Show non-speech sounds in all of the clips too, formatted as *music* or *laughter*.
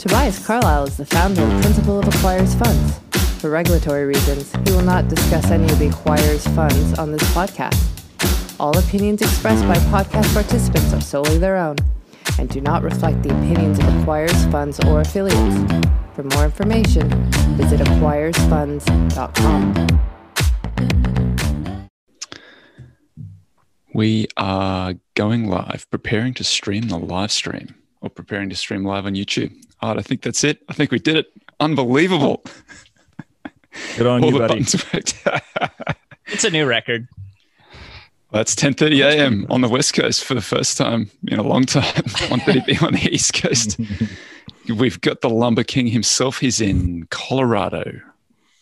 Tobias Carlisle is the founder and principal of Acquirers Funds. For regulatory reasons, he will not discuss any of the Acquirers funds on this podcast. All opinions expressed by podcast participants are solely their own and do not reflect the opinions of Acquirers Funds or affiliates. For more information, visit acquirersfunds.com. We are going live, preparing to stream the live stream or preparing to stream live on YouTube. Oh, I think that's it. I think we did it. Unbelievable. Good on All you, the buddy. *laughs* It's a new record. That's 10:30 a.m. on the West Coast for the first time in a long time. *laughs* 1:30 p.m. on the East Coast. *laughs* We've got the Lumber King himself. He's in Colorado.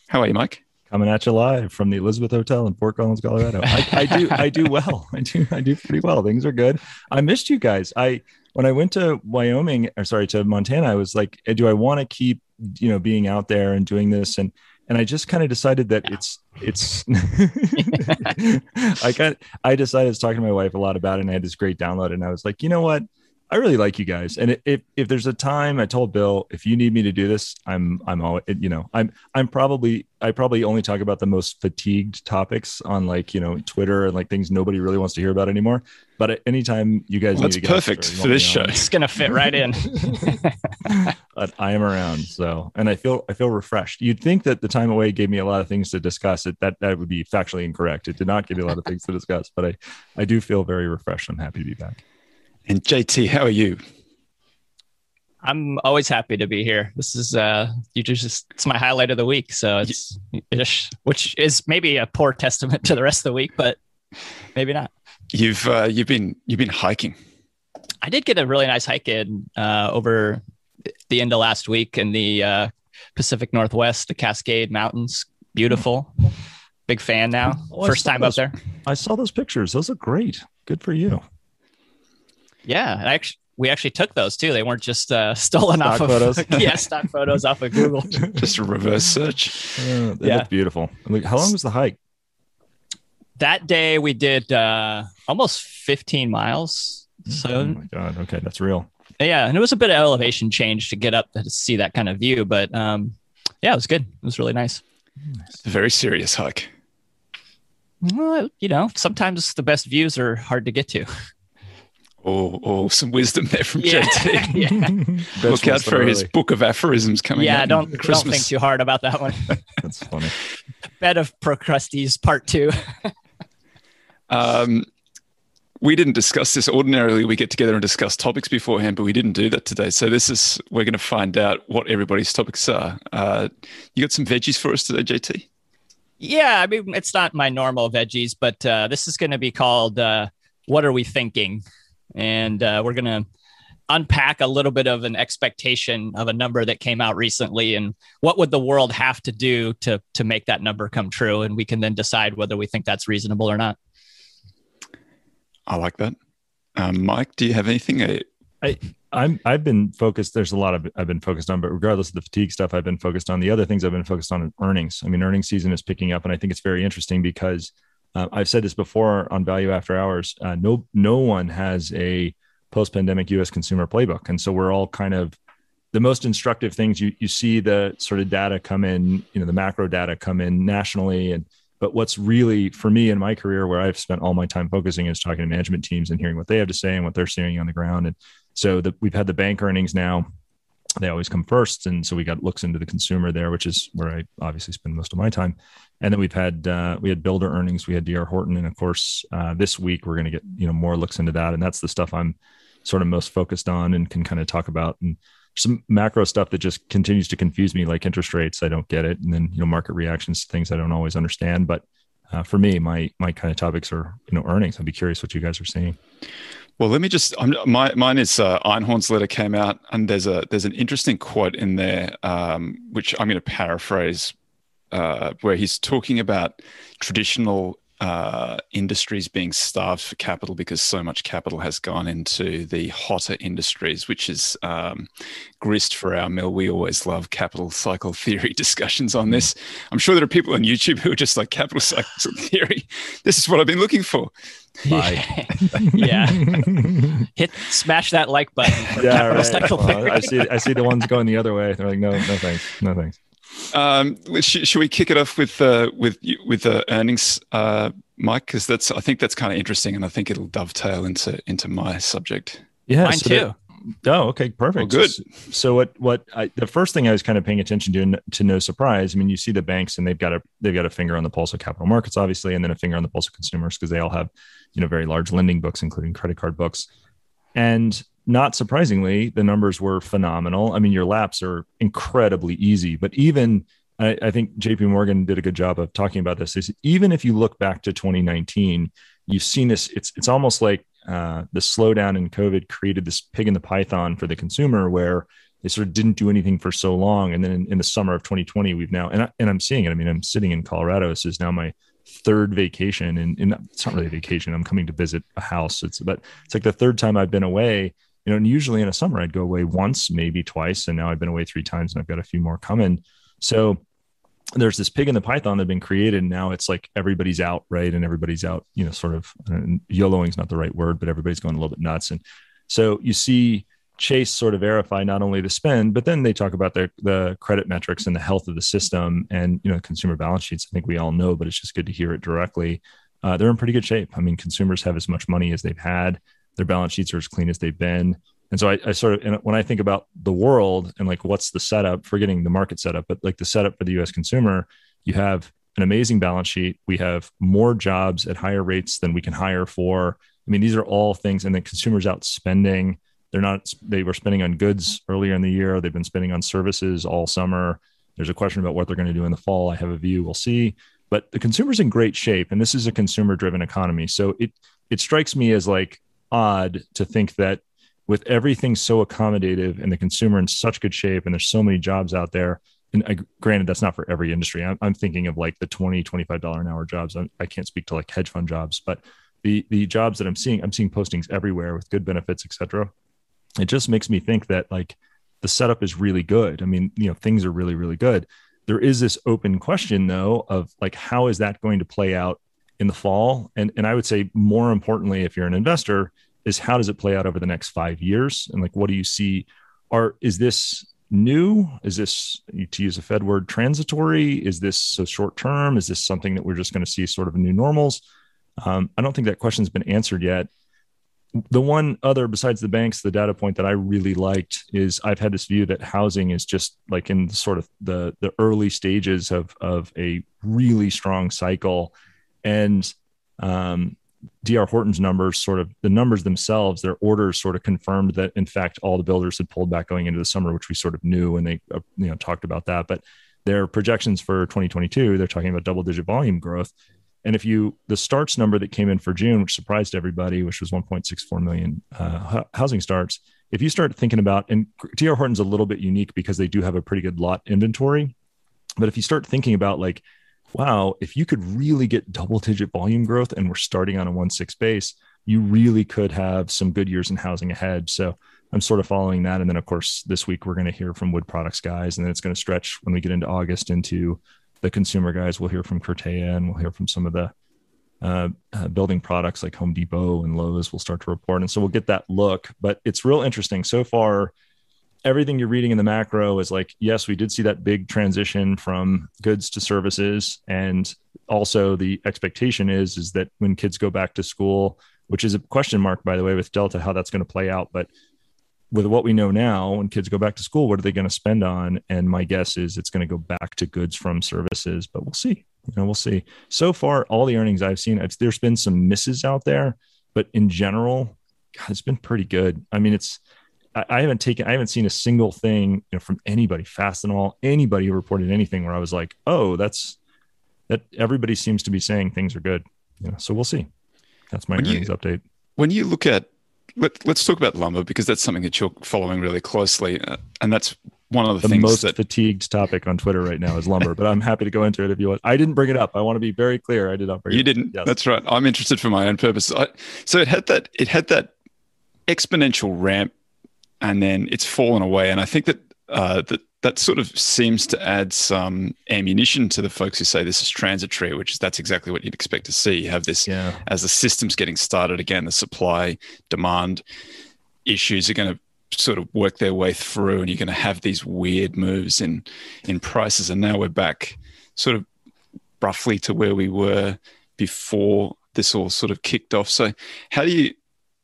How are you, Mike? Coming at you live from the Elizabeth Hotel in Fort Collins, Colorado. I, I do, I do well. I do, I do pretty well. Things are good. I missed you guys. I when I went to Wyoming, or sorry, to Montana, I was like, do I want to keep, you know, being out there and doing this? And and I just kind of decided that it's it's. *laughs* I got, I decided I was talking to my wife a lot about it, and I had this great download, and I was like, you know what? I really like you guys, and if if there's a time, I told Bill, if you need me to do this, I'm I'm all you know, I'm I'm probably I probably only talk about the most fatigued topics on like you know Twitter and like things nobody really wants to hear about anymore. But at anytime you guys, Well, need that's to get perfect extra, for this me on. show. It's gonna fit right in. *laughs* but I am around. So, and I feel I feel refreshed. You'd think that the time away gave me a lot of things to discuss. It that that would be factually incorrect. It did not give me a lot of things to discuss, but I I do feel very refreshed. I'm happy to be back. And JT, how are you? I'm always happy to be here. This is uh you just it's my highlight of the week. So it's ish, which is maybe a poor testament to the rest of the week, but maybe not. You've uh, you've been you've been hiking. I did get a really nice hike in uh, over the end of last week in the uh, Pacific Northwest, the Cascade Mountains. Beautiful. Big fan now. Oh, First saw time up there. I saw those pictures. Those look great. Good for you. Yeah, and I actually we actually took those too. They weren't just uh, *laughs* stolen Stock off of photos? *laughs* yeah, stock photos off of Google. *laughs* Just a reverse search. Uh, they Yeah. look beautiful. How long was the hike? that day we did uh, almost 15 miles. So, oh So my god. Okay, that's real. yeah, and it was a bit of elevation change to get up to see that kind of view, but um, yeah, it was good. It was really nice. Very serious hike. Well, you know, sometimes the best views are hard to get to. Oh, oh, some wisdom there from Yeah. JT. *laughs* yeah, Look out for his book of aphorisms coming yeah. out. in Don't don't think too hard about that one. *laughs* That's funny. Bed of Procrustes Part Two. *laughs* Um, we didn't discuss this. Ordinarily, we get together and discuss topics beforehand, but we didn't do that today. So this is we're going to find out what everybody's topics are. Uh, you got some veggies for us today, JT? Yeah, I mean, it's not my normal veggies, but uh, this is going to be called uh, "What Are We Thinking?" And uh, we're going to unpack a little bit of an expectation of a number that came out recently, and what would the world have to do to to make that number come true, and we can then decide whether we think that's reasonable or not. I like that. Um, Mike, do you have anything? Uh, I'm I've been focused. There's a lot of I've been focused on, but regardless of the fatigue stuff, I've been focused on the other things. I've been focused on are earnings. I mean, earnings season is picking up, and I think it's very interesting because uh, I've said this before on Value After Hours. Uh, no no one has a post pandemic U.S. consumer playbook, and so we're all kind of the most instructive things. You you see the sort of data come in, you know, the macro data come in nationally, and but what's really for me in my career, where I've spent all my time focusing, is talking to management teams and hearing what they have to say and what they're seeing on the ground, and so the, we've had the bank earnings now. They always come first, and so we got looks into the consumer there, which is where I obviously spend most of my time. And then we've had uh, we had builder earnings, we had DR Horton, and of course uh, this week we're going to get you know more looks into that, and that's the stuff I'm sort of most focused on and can kind of talk about. And some macro stuff that just continues to confuse me, like interest rates. I don't get it, and then you know market reactions to things I don't always understand. But uh, for me, my my kind of topics are you know earnings. I'd be curious what you guys are seeing. Well, let me just. I'm, my mine is uh, Einhorn's letter came out, and there's a there's an interesting quote in there, um, which I'm going to paraphrase, uh, where he's talking about traditional uh, industries being starved for capital because so much capital has gone into the hotter industries, which is um, grist for our mill. We always love capital cycle theory *laughs* discussions on this. I'm sure there are people on YouTube who are just like capital cycle *laughs* theory. This is what I've been looking for. Bye. yeah. *laughs* Hit smash that like button. yeah, right. Well, I see I see the ones going the other way. They're like, no, no thanks. No thanks. Um, should, should, we kick it off with uh, with with the earnings, uh, Mike? Because that's I think that's kind of interesting, and I think it'll dovetail into into my subject. Yeah, mine so too. That, oh, okay, perfect. Well, good. So, so, what what I, the first thing I was kind of paying attention to, to no surprise. I mean, you see the banks, and they've got a they've got a finger on the pulse of capital markets, obviously, and then a finger on the pulse of consumers because they all have you know very large lending books, including credit card books, and not surprisingly, the numbers were phenomenal. I mean, your laps are incredibly easy, but even I, I, think JP Morgan did a good job of talking about this. Is even if you look back to 2019, you've seen this. It's it's almost like uh, the slowdown in COVID created this pig in the python for the consumer, where they sort of didn't do anything for so long, and then in, in the summer of 2020, we've now and I, and I'm seeing it. I mean, I'm sitting in Colorado. This is now my third vacation, and, and it's not really a vacation. I'm coming to visit a house. It's but it's like the third time I've been away you know, and usually in a summer I'd go away once, maybe twice, and now I've been away three times, and I've got a few more coming. So there's this pig in the python that have been created. And now it's like everybody's out, right? And everybody's out, you know, sort of YOLOing is not the right word, but everybody's going a little bit nuts. And so you see Chase sort of verify not only the spend, but then they talk about the the credit metrics and the health of the system and you know consumer balance sheets. I think we all know, but it's just good to hear it directly. Uh, they're in pretty good shape. I mean, consumers have as much money as they've had their balance sheets are as clean as they've been. And so I, I sort of, when I think about the world and like what's the setup, forgetting the market setup, but like the setup for the US consumer, you have an amazing balance sheet. We have more jobs at higher rates than we can hire for. I mean, these are all things, and then consumers out spending. They're not, they were spending on goods earlier in the year. They've been spending on services all summer. There's a question about what they're going to do in the fall. I have a view. We'll see. But the consumer's in great shape. And this is a consumer driven economy. So it, it strikes me as like odd to think that with everything so accommodative and the consumer in such good shape and there's so many jobs out there and I, granted that's not for every industry. I'm, I'm, thinking of like the 20 25 dollar an hour jobs. I'm, i can not speak to like hedge fund jobs but the the jobs that i'm seeing i'm seeing postings everywhere with good benefits etc it just makes me think that like the setup is really good. I mean you know things are really really good. There is this open question though of like how is that going to play out in the fall. And, and I would say more importantly, if you're an investor, is how does it play out over the next five years? And like, what do you see? Are is this new? Is this to use a Fed word transitory? Is this so short term? Is this something that we're just going to see sort of new normals? Um, I don't think that question's been answered yet. The one other besides the banks, the data point that I really liked is I've had this view that housing is just like in sort of the the early stages of of a really strong cycle and um, DR Horton's numbers, sort of the numbers themselves, their orders sort of confirmed that in fact all the builders had pulled back going into the summer, which we sort of knew, and they uh, you know talked about that. But their projections for 2022, they're talking about double digit volume growth. And if you the starts number that came in for June, which surprised everybody, which was 1.64 million uh, housing starts, if you start thinking about and DR Horton's a little bit unique because they do have a pretty good lot inventory, but if you start thinking about like wow, if you could really get double digit volume growth and we're starting on a 1 6 base, you really could have some good years in housing ahead. So I'm sort of following that. And then, of course, this week we're going to hear from wood products guys, and then it's going to stretch when we get into August into the consumer guys. We'll hear from Cortea and we'll hear from some of the uh, uh, building products like Home Depot and Lowe's will start to report. And so we'll get that look. But it's real interesting. So far, everything you're reading in the macro is like, yes, we did see that big transition from goods to services. And also the expectation is, is that when kids go back to school, which is a question mark, by the way, with Delta, how that's going to play out. But with what we know now, when kids go back to school, what are they going to spend on? And my guess is it's going to go back to goods from services, but we'll see. You know, we'll see. So far, all the earnings I've seen, I've, there's been some misses out there, but in general, God, it's been pretty good. I mean, it's I, haven't taken, I haven't seen a single thing you know, from anybody, Fastenal, anybody who reported anything where I was like, oh, that's that. Everybody seems to be saying things are good. You know, so we'll see. That's my when earnings you, update. When you look at, let, us talk about lumber because that's something that you're following really closely, uh, and that's one of the, the most that fatigued topic on Twitter right now is lumber, but I'm happy to go into it if you want. I didn't bring it up. I want to be very clear. I did not bring you it didn't. Yes. That's right. I'm interested for my own purpose. I, so it had that. It had that exponential ramp, and then it's fallen away. And I think that uh, that that sort of seems to add some ammunition to the folks who say this is transitory, which is that's exactly what you'd expect to see. You have this Yeah. as the system's getting started again, the supply demand issues are going to sort of work their way through, and you're going to have these weird moves in in prices. And now we're back, sort of roughly to where we were before this all sort of kicked off. So, how do you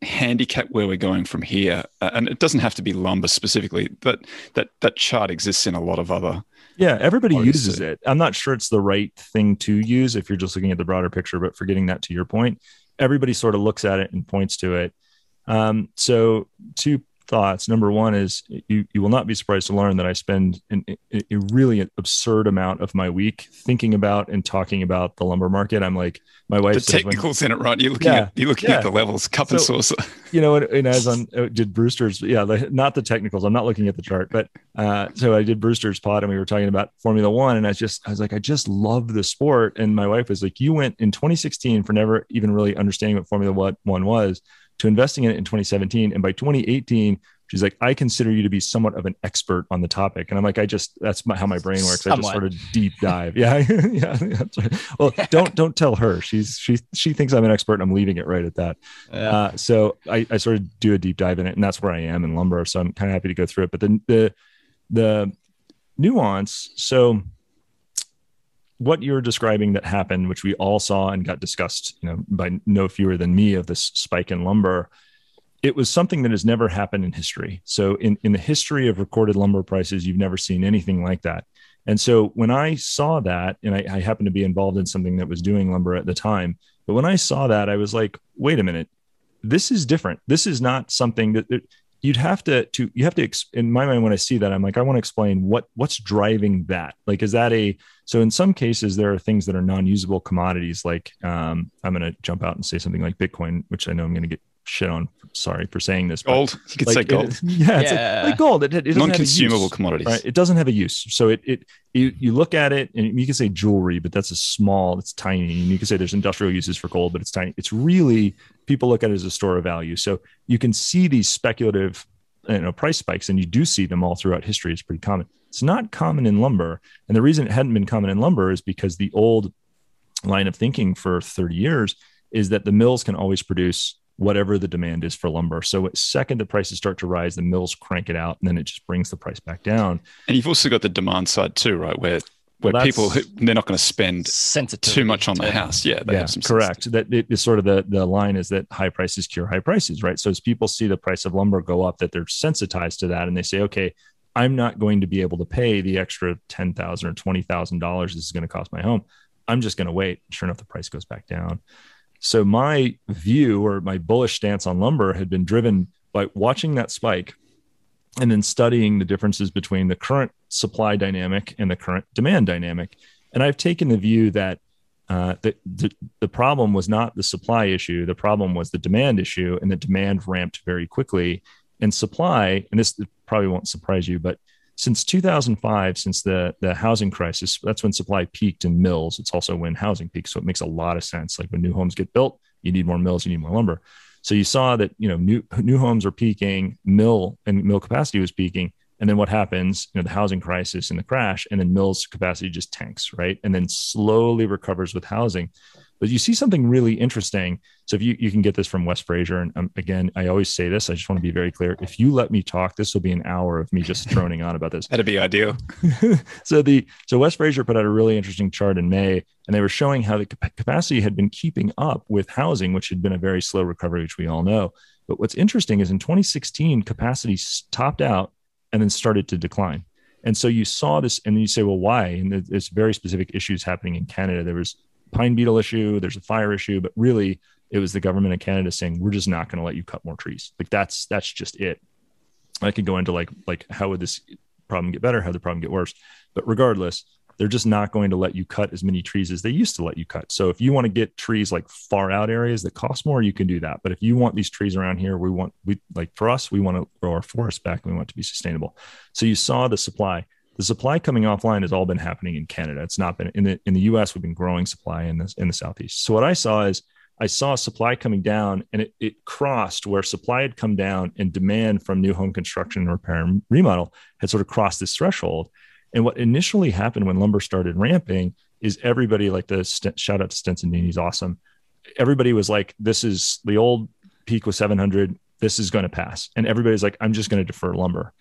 handicap where we're going from here? Uh, and it doesn't have to be lumber specifically, but that that chart exists in a lot of other. Yeah, everybody uses it. I'm not sure it's the right thing to use if you're just looking at the broader picture, but forgetting that to your point, everybody sort of looks at it and points to it. Um, so, two thoughts. Number one is you you will not be surprised to learn that I spend an, a, really absurd amount of my week thinking about and talking about the lumber market. I'm like my wife The says when- technicals in it, right? You're looking Yeah, at you're looking yeah. at the levels, cup and saucer. *laughs* you know, and, and as on uh, did Brewster's, yeah, the, not the technicals. I'm not looking at the chart, but uh, so I did Brewster's pod, and we were talking about Formula One, and I was just, I was like, I just love the sport, and my wife was like, you went in 2016 for never even really understanding what Formula One was to investing in it in 2017, and by 2018. She's like, I consider you to be somewhat of an expert on the topic, and I'm like, I just that's my, how my brain works. I just sort of deep dive. *laughs* Yeah, *laughs* yeah. right. Well, *laughs* don't don't tell her. She's she she thinks I'm an expert, and I'm leaving it right at that. Yeah. Uh, so I, I sort of do a deep dive in it, and that's where I am in lumber. So I'm kind of happy to go through it. But the the the nuance. So what you're describing that happened, which we all saw and got discussed, you know, by no fewer than me of this spike in lumber. It was something that has never happened in history. So in, in the history of recorded lumber prices, you've never seen anything like that. And so when I saw that, and I, I happened to be involved in something that was doing lumber at the time, but when I saw that, I was like, wait a minute, this is different. This is not something that, that you'd have to to you have to in my mind when I see that I'm like I want to explain what what's driving that. Like is that a so in some cases there are things that are non-usable commodities like um I'm going to jump out and say something like Bitcoin, which I know I'm going to get shit on. Sorry for saying this. but, Gold, you could like, say it- gold. *laughs* yeah, it's Yeah. like, like gold. It, it a Non-consumable use commodities. right it doesn't have a use so it it you, you look at it and you can say jewelry but that's a small it's tiny and you can say there's industrial uses for gold but it's tiny it's really people look at it as a store of value so you can see these speculative you know price spikes and you do see them all throughout history it's pretty common it's not common in lumber and the reason it hadn't been common in lumber is because the old line of thinking for 30 years is that the mills can always produce whatever the demand is for lumber. So, second the prices start to rise, the mills crank it out, and then it just brings the price back down. And you've also got the demand side too, right? Where where Well, people who, they're not going to spend too much on the house. Yeah, they yeah, have some correct. That it is sort of the the line is that high prices cure high prices, right? So as people see the price of lumber go up, that they're sensitized to that, and they say, okay, I'm not going to be able to pay the extra ten thousand or twenty thousand dollars this is going to cost my home. I'm just going to wait. Sure enough, the price goes back down. So my view or my bullish stance on lumber had been driven by watching that spike and then studying the differences between the current supply dynamic and the current demand dynamic. And I've taken the view that uh, the, the the problem was not the supply issue. The problem was the demand issue, and the demand ramped very quickly. And supply, and this probably won't surprise you, but since 2005, since the the housing crisis, that's when supply peaked in mills. It's also when housing peaked, so it makes a lot of sense. Like when new homes get built, you need more mills, you need more lumber. So you saw that you know new new homes are peaking, mill and mill capacity was peaking, and then what happens? You know, the housing crisis and the crash, and then mills capacity just tanks, right? And then slowly recovers with housing. But you see something really interesting. So if you, you can get this from West Fraser, and um, again, I always say this, I just want to be very clear. If you let me talk, this will be an hour of me just *laughs* droning on about this. That'd be ideal. *laughs* so the so West Fraser put out a really interesting chart in May, and they were showing how the capacity had been keeping up with housing, which had been a very slow recovery, which we all know. But what's interesting is in 2016, capacity topped out and then started to decline. And so you saw this, and then you say, well, why? And there- there's very specific issues happening in Canada. There was pine beetle issue, there's a fire issue, but really it was the government of Canada saying, we're just not going to let you cut more trees. Like that's that's just it. I could go into like like how would this problem get better, how the problem get worse. But regardless, they're just not going to let you cut as many trees as they used to let you cut. So if you want to get trees like far out areas that cost more, you can do that. But if you want these trees around here, we want we like for us, we want to grow our forest back and we want to be sustainable. So you saw the supply. The supply coming offline has all been happening in Canada. It's not been in the in the US, we've been growing supply in the in the southeast. So what I saw is I saw supply coming down and it, it crossed where supply had come down and demand from new home construction, and repair, and remodel had sort of crossed this threshold. And what initially happened when lumber started ramping is everybody like the st- shout out to Stinson Dean, he's awesome. Everybody was like, this is the old peak was 700. This is going to pass. And everybody's like, I'm just going to defer lumber.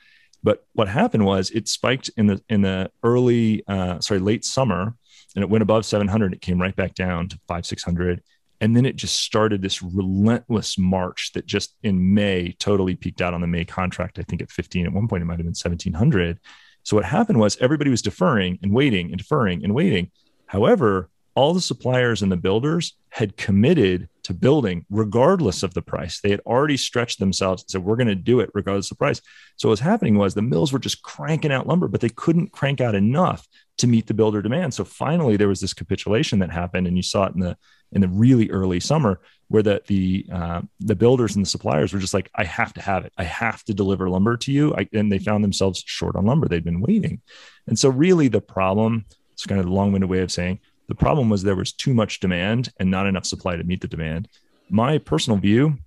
But what happened was it spiked in the in the early, uh, sorry, late summer, and it went above 700. It came right back down to five, 600. And then it just started this relentless march that just in May totally peaked out on the May contract. I think at 15. At one point, it might have been 1700. So what happened was everybody was deferring and waiting and deferring and waiting. However, all the suppliers and the builders had committed to building regardless of the price. They had already stretched themselves and said, we're going to do it regardless of the price. So what was happening was the mills were just cranking out lumber, but they couldn't crank out enough to meet the builder demand. So finally there was this capitulation that happened and you saw it in the in the really early summer where the the uh, the builders and the suppliers were just like, I have to have it. I have to deliver lumber to you. I, and they found themselves short on lumber. They'd been waiting. And so really the problem, it's kind of a long-winded way of saying the problem was there was too much demand and not enough supply to meet the demand. My personal view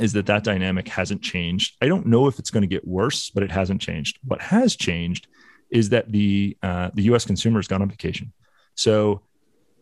is that that dynamic hasn't changed. I don't know if it's going to get worse, but it hasn't changed. What has changed is that the uh, the U.S. consumer has gone on vacation. So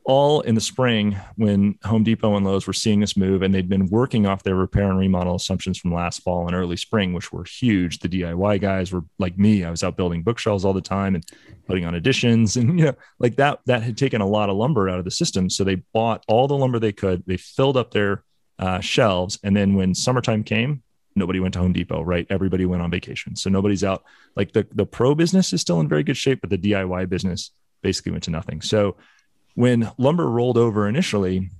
all in the spring when Home Depot and Lowe's were seeing this move and they'd been working off their repair and remodel assumptions from last fall and early spring, which were huge. The DIY guys were like me. I was out building bookshelves all the time and putting on additions *laughs* and you know, like that that had taken a lot of lumber out of the system. So they bought all the lumber they could. They filled up their uh, shelves. And then when summertime came, nobody went to Home Depot, right? Everybody went on vacation. So nobody's out. Like the, the pro business is still in very good shape, but the DIY business basically went to nothing. So when lumber rolled over initially,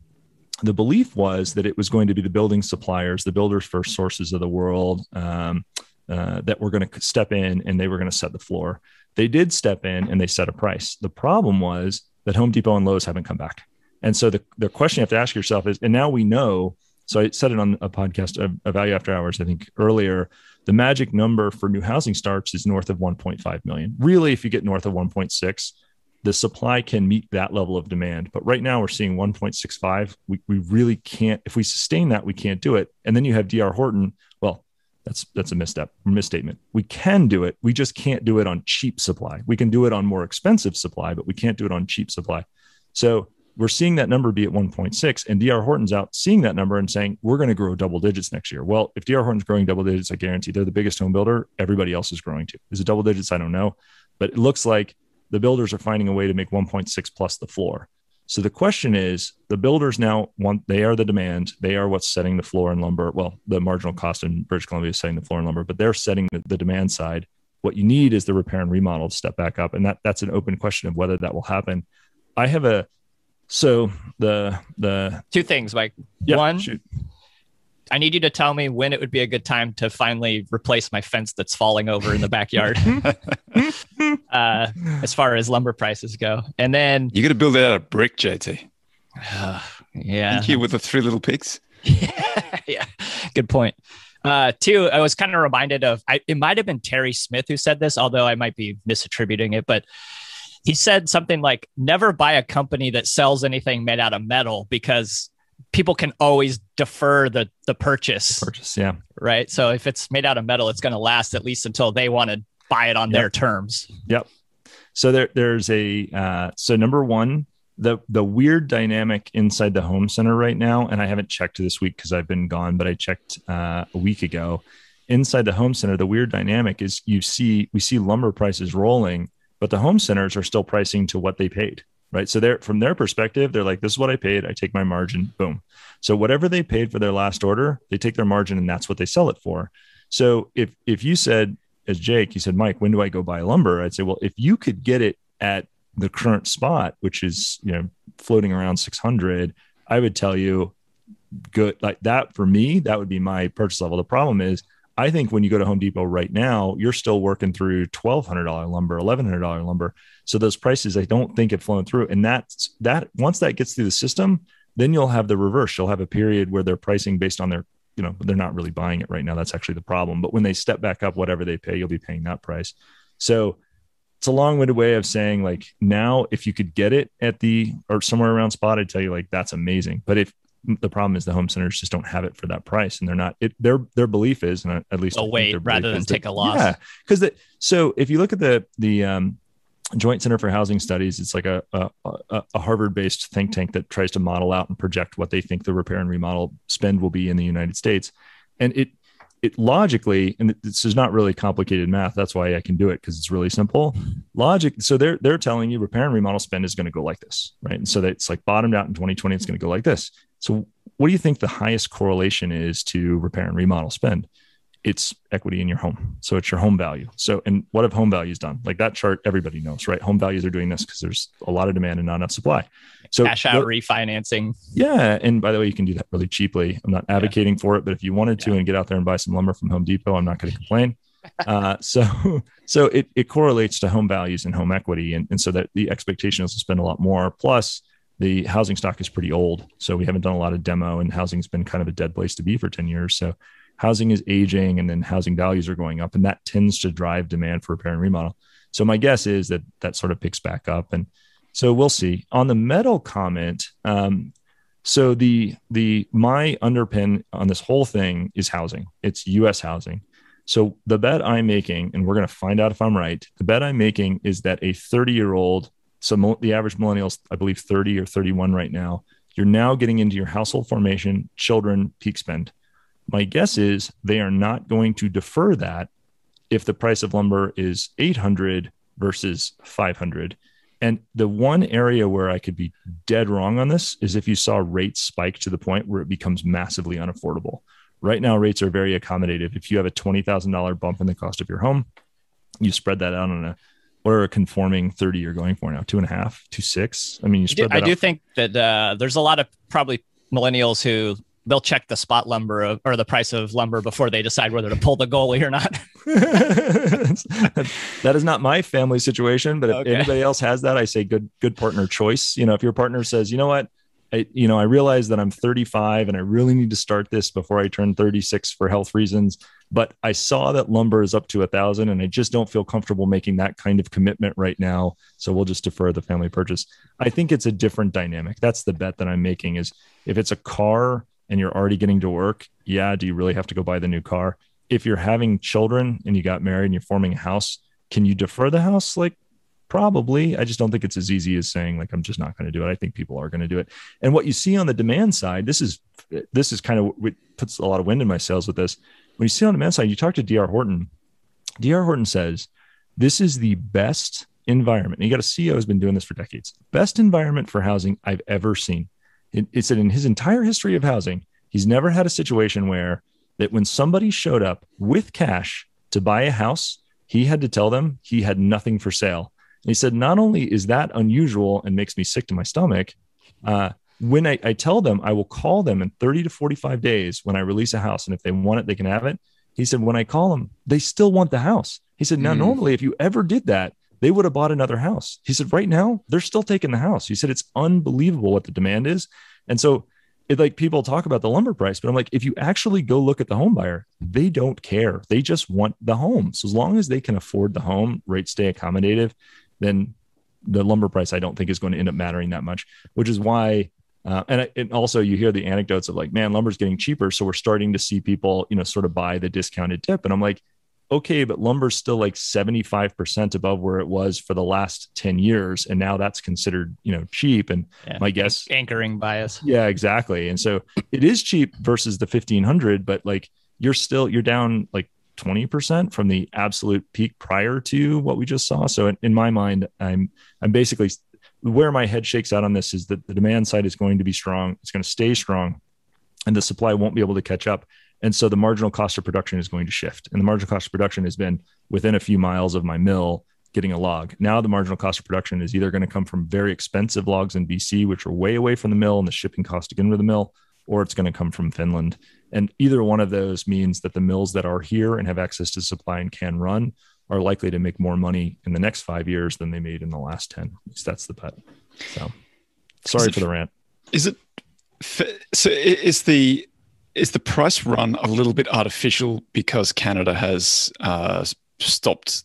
the belief was that it was going to be the building suppliers, the builders first sources of the world, um, uh, that were going to step in and they were going to set the floor. They did step in and they set a price. The problem was that Home Depot and Lowe's haven't come back. And so the, the question you have to ask yourself is, and now we know, so I said it on a podcast, of a Value After Hours, I think earlier, the magic number for new housing starts is north of 1.5 million. Really, if you get north of 1.6, the supply can meet that level of demand. But right now we're seeing 1.65. We, we really can't, if we sustain that, we can't do it. And then you have DR Horton. Well, that's that's a misstep, misstatement. We can do it. We just can't do it on cheap supply. We can do it on more expensive supply, but we can't do it on cheap supply. So we're seeing that number be at 1.6 and DR Horton's out seeing that number and saying, we're going to grow double digits next year. Well, if DR Horton's growing double digits, I guarantee they're the biggest home builder. Everybody else is growing too. Is it double digits? I don't know, but it looks like the builders are finding a way to make 1.6 plus the floor. So the question is the builders now want, they are the demand. They are what's setting the floor in lumber. Well, the marginal cost in British Columbia is setting the floor in lumber, but they're setting the, the demand side. What you need is the repair and remodel to step back up. And that that's an open question of whether that will happen. I have a, so the, the two things, Mike. Yeah, One, shoot. I need you to tell me when it would be a good time to finally replace my fence that's falling over in the backyard. *laughs* uh, as far as lumber prices go, and then You got to build it out of brick, JT. uh, *sighs* yeah, Thank you with the three little pigs. yeah, *laughs* yeah, good point. Uh, two, I was kind of reminded of I, it might have been Terry Smith who said this, although I might be misattributing it, but he said something like, "Never buy a company that sells anything made out of metal because people can always defer the the purchase, Purchase. Yeah. right? So if it's made out of metal, it's going to last at least until they want to buy it on Yep. their terms." Yep. So there, there's a uh, so number one, the the weird dynamic inside the home center right now, and I haven't checked this week because I've been gone, but I checked uh, a week ago. Inside the home center, the weird dynamic is you see we see lumber prices rolling, but the home centers are still pricing to what they paid, right? So they're from their perspective, they're like, "This is what I paid. I take my margin. Boom." So whatever they paid for their last order, they take their margin, and that's what they sell it for. So if if you said as Jake, you said, Mike, when do I go buy lumber? I'd say, well, if you could get it at the current spot, which is you know floating around 600, I would tell you, good like that for me, that would be my purchase level. The problem is I think when you go to Home Depot right now, you're still working through $1,200 lumber, $1,100 lumber. So those prices, I don't think have flown through. And that's that once that gets through the system, then you'll have the reverse. You'll have a period where they're pricing based on their, you know, they're not really buying it right now. That's actually the problem. But when they step back up, whatever they pay, you'll be paying that price. So it's a long-winded way of saying like now if you could get it at the or somewhere around spot i'd tell you like that's amazing but if the problem is the home centers just don't have it for that price and they're not it their their belief is and at least they'll wait rather than take that, a loss yeah because that so if you look at the the um, joint center for housing studies it's like a, a, a harvard based think tank that tries to model out and project what they think the repair and remodel spend will be in the united states and it it logically, and this is not really complicated math. That's why I can do it because it's really simple. Logic. So they're they're telling you repair and remodel spend is going to go like this, right? And so that it's like bottomed out in 2020. It's going to go like this. So what do you think the highest correlation is to repair and remodel spend? It's equity in your home. So it's your home value. So and what have home values done? Like that chart, everybody knows, right? Home values are doing this because there's a lot of demand and not enough supply. So cash out refinancing. Yeah. And by the way, you can do that really cheaply. I'm not advocating yeah. for it, but if you wanted to yeah. and get out there and buy some lumber from Home Depot, I'm not going to complain. uh, so *laughs* so it, it correlates to home values and home equity. And, and so that the expectation is to spend a lot more. Plus, the housing stock is pretty old. So we haven't done a lot of demo, and housing's been kind of a dead place to be for 10 years. So housing is aging and then housing values are going up, and that tends to drive demand for repair and remodel. So my guess is that that sort of picks back up. And so we'll see. On the metal comment, um, so the the my underpin on this whole thing is housing. It's U.S. housing. So the bet I'm making, and we're going to find out if I'm right. The bet I'm making is that a 30 year old, so the average millennials, I believe 30 or 31 right now, you're now getting into your household formation, children, peak spend. My guess is they are not going to defer that if the price of lumber is 800 versus 500 and the one area where I could be dead wrong on this is if you saw rates spike to the point where it becomes massively unaffordable. Right now, rates are very accommodative. If you have a $20,000 bump in the cost of your home, you spread that out on a what are a conforming 30 you're going for now? Two and a half, two six. I mean, you spread I do, I do think that uh, there's a lot of probably millennials who they'll check the spot lumber of, or the price of lumber before they decide whether to pull the goalie or not. *laughs* *laughs* that is not my family situation, but if okay. anybody else has that, I say good good partner choice. You know, if your partner says, you know what, I, you know, I realize that I'm 35 and I really need to start this before I turn 36 for health reasons. But I saw that lumber is up to a thousand and I just don't feel comfortable making that kind of commitment right now. So we'll just defer the family purchase. I think it's a different dynamic. That's the bet that I'm making is if it's a car and you're already getting to work, yeah, do you really have to go buy the new car? If you're having children and you got married and you're forming a house, can you defer the house? Like, probably. I just don't think it's as easy as saying like I'm just not going to do it. I think people are going to do it. And what you see on the demand side, this is this is kind of what puts a lot of wind in my sails with this. When you see on the demand side, you talk to DR Horton. DR Horton says this is the best environment. And you got a CEO who's been doing this for decades. Best environment for housing I've ever seen. It, it said in his entire history of housing, he's never had a situation where that when somebody showed up with cash to buy a house, he had to tell them he had nothing for sale. And he said, not only is that unusual and makes me sick to my stomach, uh, when I, I, tell them, I will call them in 30 to 45 days when I release a house. And if they want it, they can have it. He said, when I call them, they still want the house. He said, now, mm. normally, if you ever did that, they would have bought another house. He said, right now, they're still taking the house. He said, it's unbelievable what the demand is. And so it like people talk about the lumber price, but I'm like, if you actually go look at the home buyer, they don't care. They just want the home. So as long as they can afford the home, rates stay accommodative, then the lumber price I don't think is going to end up mattering that much, which is why uh, and, and also you hear the anecdotes of like, man, lumber's getting cheaper. So we're starting to see people, you know, sort of buy the discounted dip. And I'm like, okay, but lumber's still like 75% above where it was for the last 10 years. And now that's considered, you know, cheap. And yeah, my guess anchoring bias. Yeah, exactly. And so it is cheap versus the 1500, but like you're still, you're down like 20% from the absolute peak prior to what we just saw. So in, in my mind, I'm, I'm basically where my head shakes out on this is that the demand side is going to be strong. It's going to stay strong and the supply won't be able to catch up. And so the marginal cost of production is going to shift. And the marginal cost of production has been within a few miles of my mill getting a log. Now the marginal cost of production is either going to come from very expensive logs in BC, which are way away from the mill and the shipping cost to get into the mill, or it's going to come from Finland. And either one of those means that the mills that are here and have access to supply and can run are likely to make more money in the next five years than they made in the last 10. At least that's the bet. So sorry it, for the rant. Is it so? Is the is the price run a little bit artificial because Canada has uh, stopped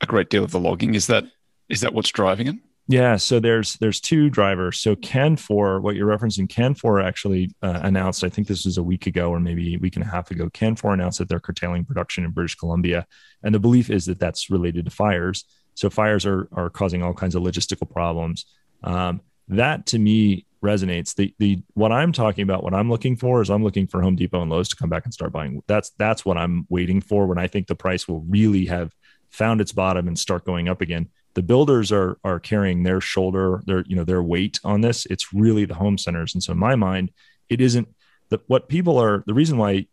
a great deal of the logging? Is that is that what's driving it? Yeah, so there's there's two drivers. So Canfor, what you're referencing, Canfor actually uh, announced. I think this was a week ago or maybe a week and a half ago. Canfor announced that they're curtailing production in British Columbia, and the belief is that that's related to fires. So fires are are causing all kinds of logistical problems. Um, that to me resonates. The the what I'm talking about, what I'm looking for is I'm looking for Home Depot and Lowe's to come back and start buying. That's that's what I'm waiting for when I think the price will really have found its bottom and start going up again the builders are are carrying their shoulder their you know their weight on this. It's really the home centers. And so in my mind it isn't that what people are the reason why at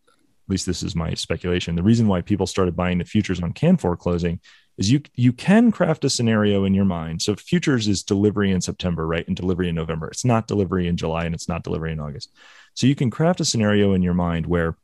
least this is my speculation the reason why people started buying the futures on can closing is you you can craft a scenario in your mind. So futures is delivery in september right? And delivery in november. It's not delivery in july and it's not delivery in august. So you can craft a scenario in your mind where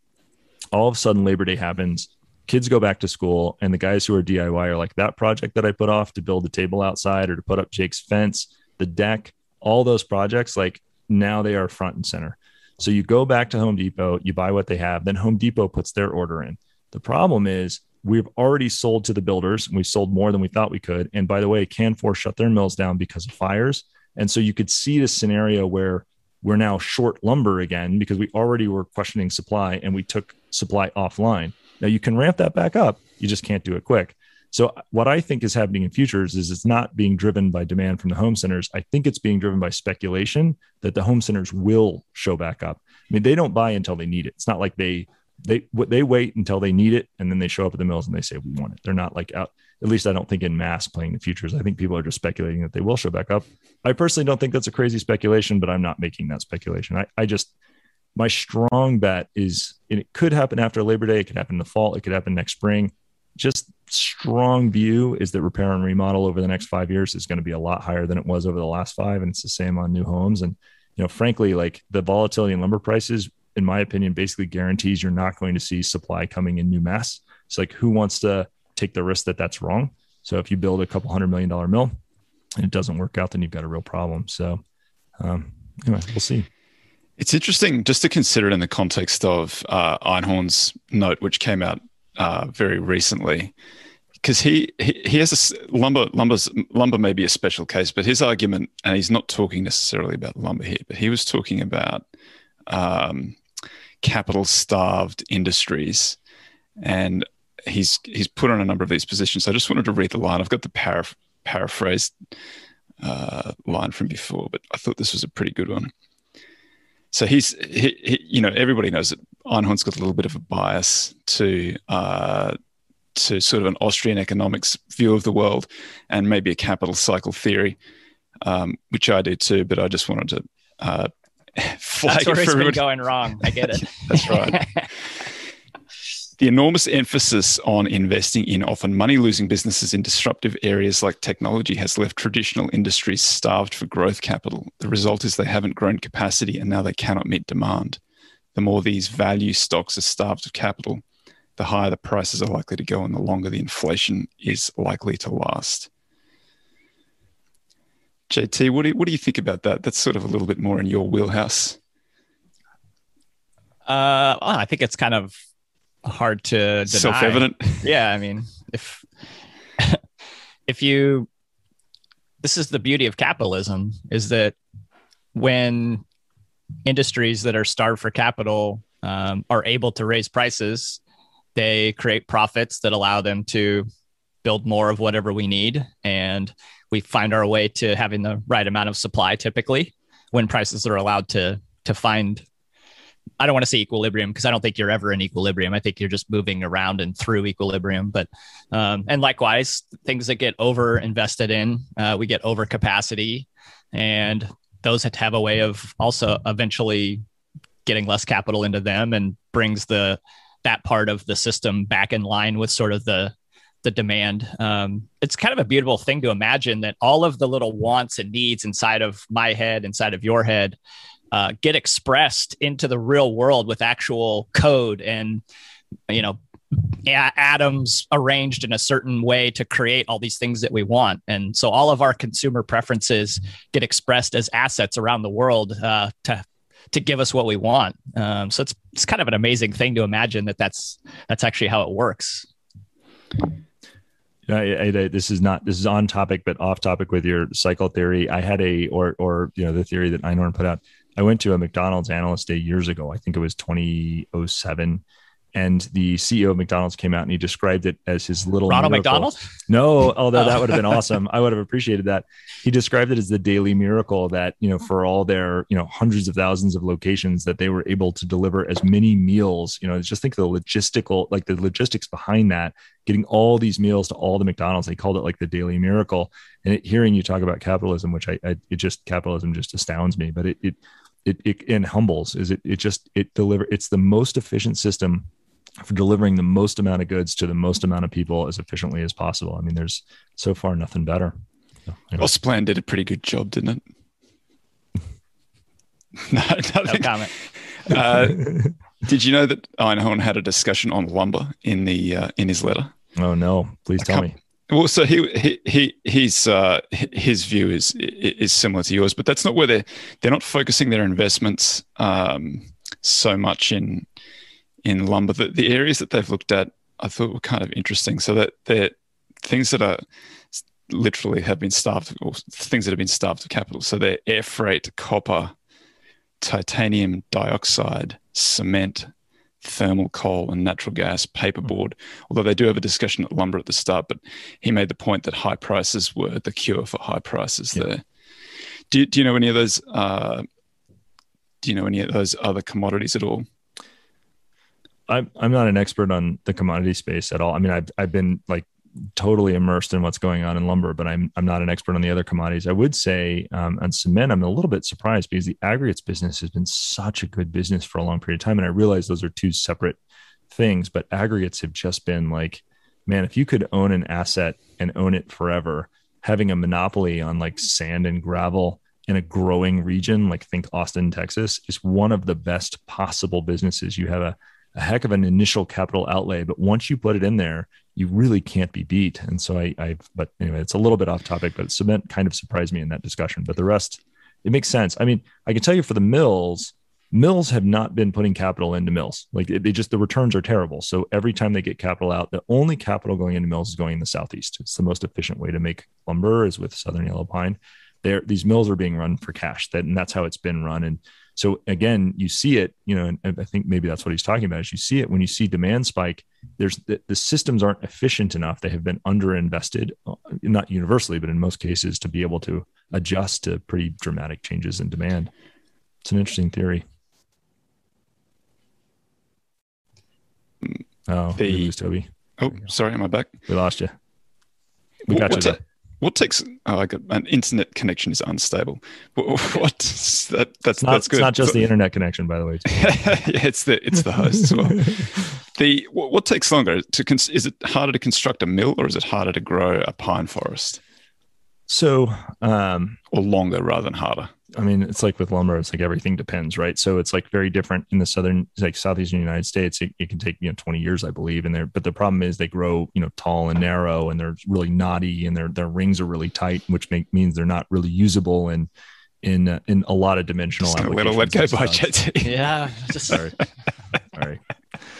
all of a sudden labor day happens kids go back to school and the guys who are DIY are like that project that I put off to build the table outside or to put up Jake's fence, the deck, all those projects, like now they are front and center. So you go back to Home Depot, you buy what they have, then Home Depot puts their order in. The problem is we've already sold to the builders and we sold more than we thought we could. And by the way, Canfor shut their mills down because of fires. And so you could see the scenario where we're now short lumber again because we already were questioning supply and we took supply offline. Now you can ramp that back up, you just can't do it quick. So what I think is happening in futures is it's not being driven by demand from the home centers. I think it's being driven by speculation that the home centers will show back up. I mean, they don't buy until they need it. It's not like they they what they wait until they need it and then they show up at the mills and they say we want it. They're not like out. At least I don't think in mass playing the futures. I think people are just speculating that they will show back up. I personally don't think that's a crazy speculation, but I'm not making that speculation. I, I just my strong bet is it could happen after Labor Day. It could happen in the fall. It could happen next spring. Just strong view is that repair and remodel over the next five years is going to be a lot higher than it was over the last five. And it's the same on new homes. And, you know, frankly, like the volatility in lumber prices, in my opinion, basically guarantees you're not going to see supply coming in new mass. It's like who wants to take the risk that that's wrong? So if you build a couple hundred million dollar mill and it doesn't work out, then you've got a real problem. So um, anyway, we'll see. It's interesting just to consider it in the context of uh, Einhorn's note, which came out uh, very recently, because he, he he has a lumber lumber's lumber may be a special case, but his argument, and he's not talking necessarily about lumber here, but he was talking about um, capital starved industries, and he's he's put on a number of these positions. So I just wanted to read the line. I've got the paraph- paraphrased uh, line from before, but I thought this was a pretty good one so he's he, he, you know everybody knows that Einhorn's got a little bit of a bias to uh, to sort of an Austrian economics view of the world and maybe a capital cycle theory, um, which I do too. But I just wanted to uh, *laughs* flag That's where it it's for been going wrong. I get it. *laughs* That's right. *laughs* The enormous emphasis on investing in often money losing businesses in disruptive areas like technology has left traditional industries starved for growth capital. The result is they haven't grown capacity and now they cannot meet demand. The more these value stocks are starved of capital, the higher the prices are likely to go and the longer the inflation is likely to last. JT, what do you, what do you think about that? That's sort of a little bit more in your wheelhouse. Uh, I think it's kind of hard to deny. Self-evident. *laughs* Yeah, I mean, if *laughs* if you this is the beauty of capitalism is that when industries that are starved for capital um, are able to raise prices, they create profits that allow them to build more of whatever we need, and we find our way to having the right amount of supply. Typically, when prices are allowed to to find I don't want to say equilibrium because I don't think you're ever in equilibrium. I think you're just moving around and through equilibrium. But um, and likewise, things that get over invested in, uh, we get over capacity, and those have a way of also eventually getting less capital into them and brings the that part of the system back in line with sort of the the demand. Um, it's kind of a beautiful thing to imagine that all of the little wants and needs inside of my head, inside of your head, uh, get expressed into the real world with actual code and you know atoms arranged in a certain way to create all these things that we want. And so all of our consumer preferences get expressed as assets around the world uh, to to give us what we want. Um, so it's it's kind of an amazing thing to imagine that that's that's actually how it works. I, I, this is not this is on topic but off topic with your cycle theory. I had a or or you know the theory that einhorn put out I went to a McDonald's analyst day years ago. I think it was 2007. And the CEO of McDonald's came out and he described it as his little Ronald miracle. McDonald. No, *laughs* although that would have been oh. awesome. I would have appreciated that. He described it as the daily miracle that, you know, for all their, you know, hundreds of thousands of locations that they were able to deliver as many meals, you know, just think the logistical, like the logistics behind that, getting all these meals to all the McDonald's. They called it like the daily miracle. And it, hearing you talk about capitalism, which I, I, it just capitalism just astounds me, but it, it it, it and humbles is it it just it deliver it's the most efficient system for delivering the most amount of goods to the most amount of people as efficiently as possible. I mean, there's so far nothing better. So, anyway. Well, did a pretty good job, didn't it? *laughs* no, no comment. *laughs* Uh, did you know that Einhorn had a discussion on lumber in the uh, in his letter? Oh no! Please tell me. Well, so he he he he's uh, his view is is similar to yours, but that's not where they're they're not focusing their investments um, so much in in lumber. The, the areas that they've looked at, I thought were kind of interesting. So that they're things that are literally have been starved, or things that have been starved of capital. So they're air freight, copper, titanium dioxide, cement, thermal coal and natural gas, paperboard, although they do have a discussion at lumber at the start, but he made the point that high prices were the cure for high prices yeah. there. Do, do you know any of those? Uh, do you know any of those other commodities at all? I'm I'm not an expert on the commodity space at all. I mean, I've I've been like totally immersed in what's going on in lumber, but I'm I'm not an expert on the other commodities. I would say um, on cement, I'm a little bit surprised because the aggregates business has been such a good business for a long period of time, and I realize those are two separate things. But aggregates have just been like, man, if you could own an asset and own it forever, having a monopoly on like sand and gravel in a growing region, like think Austin, Texas, is one of the best possible businesses. You have a a heck of an initial capital outlay, but once you put it in there, you really can't be beat. And so I, I, but anyway, it's a little bit off topic, but cement kind of surprised me in that discussion. But the rest, it makes sense. I mean, I can tell you for the mills, mills have not been putting capital into mills. Like they just the returns are terrible. So every time they get capital out, the only capital going into mills is going in the southeast. It's the most efficient way to make lumber is with southern yellow pine. There, these mills are being run for cash. That and that's how it's been run. And so again, you see it, you know, and I think maybe that's what he's talking about is you see it when you see demand spike, there's the, the systems aren't efficient enough. They have been underinvested, uh, not universally, but in most cases to be able to adjust to pretty dramatic changes in demand. It's an interesting theory. Oh, the, lose Toby. Oh, sorry, am I back? We lost you. We got you. T- what takes oh, like an internet connection is unstable. *laughs* What, that, that's not, that's good. It's not just the internet connection, by the way. *laughs* yeah, it's the it's the host as well. *laughs* the what, what, takes longer to is it harder to construct a mill or is it harder to grow a pine forest? So, um, or longer rather than harder. I mean, it's like with lumber, it's like everything depends, right? So it's like very different in the southern, like southeastern United States. It, it, can take you know 20 years, I believe, in there. But the problem is they grow, you know, tall and narrow, and they're really knotty, and their their rings are really tight, which make means they're not really usable in in uh, in a lot of dimensional. Just let let go by *laughs* Yeah, just *laughs* sorry. Sorry.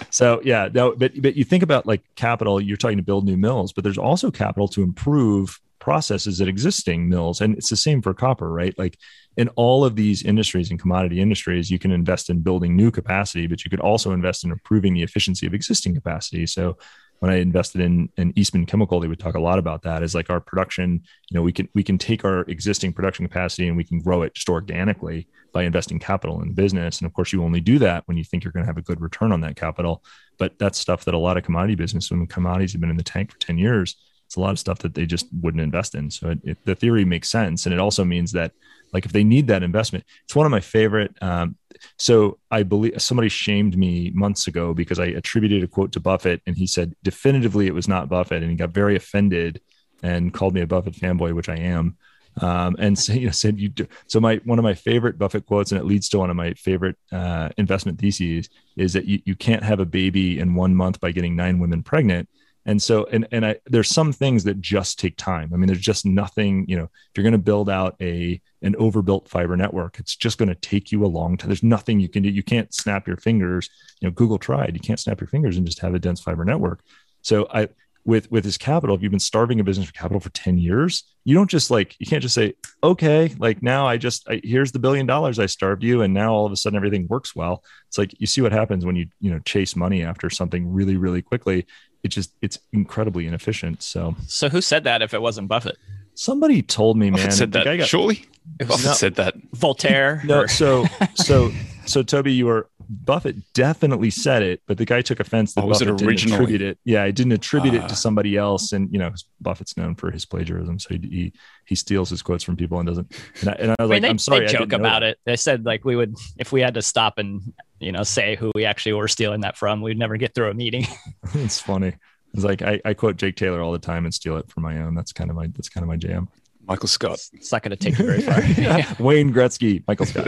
So yeah, no, but but you think about like capital. You're talking to build new mills, but there's also capital to improve processes at existing mills, and it's the same for copper, right? Like in all of these industries and commodity industries, you can invest in building new capacity, but you could also invest in improving the efficiency of existing capacity. So when I invested in, in Eastman Chemical, they would talk a lot about that is like our production, you know, we can we can take our existing production capacity and we can grow it just organically by investing capital in business. And of course, you only do that when you think you're going to have a good return on that capital. But that's stuff that a lot of commodity business, when commodities have been in the tank for 10 years, it's a lot of stuff that they just wouldn't invest in. So it, it, the theory makes sense. And it also means that like if they need that investment, it's one of my favorite. Um, so I believe somebody shamed me months ago because I attributed a quote to Buffett and he said definitively it was not Buffett and he got very offended and called me a Buffett fanboy, which I am. Um, and *laughs* so, you know, said you do, so my one of my favorite Buffett quotes, and it leads to one of my favorite uh, investment theses, is that you, you can't have a baby in one month by getting nine women pregnant. And so, and and I, there's some things that just take time. I mean, there's just nothing. You know, if you're going to build out a an overbuilt fiber network, it's just going to take you a long time. There's nothing you can do. You can't snap your fingers. You know, Google tried. You can't snap your fingers and just have a dense fiber network. So I with with this capital if you've been starving a business for capital for 10 years you don't just like you can't just say okay like now i just I, here's the billion dollars i starved you and now all of a sudden everything works well it's like you see what happens when you you know chase money after something really really quickly it just it's incredibly inefficient. So so who said that if it wasn't buffett? somebody told me Buffett man said that. got, surely? Buffett no, said that. Voltaire no or- so so *laughs* so toby you were Buffett definitely said it, but the guy took offense that oh, was Buffett it didn't originally? attribute it. Yeah, I didn't attribute it Ah. to somebody else. And you know, Buffett's known for his plagiarism, so he he, he steals his quotes from people and doesn't. And I, and I was I mean, like, they, I'm sorry, they I joke didn't about that. it. They said like we would if we had to stop and you know say who we actually were stealing that from, we'd never get through a meeting. *laughs* *laughs* it's funny. It's like I, I quote Jake Taylor all the time and steal it for my own. That's kind of my that's kind of my jam. michael scott it's not going to take you very far. *laughs* Yeah. Wayne Gretzky, Michael Scott.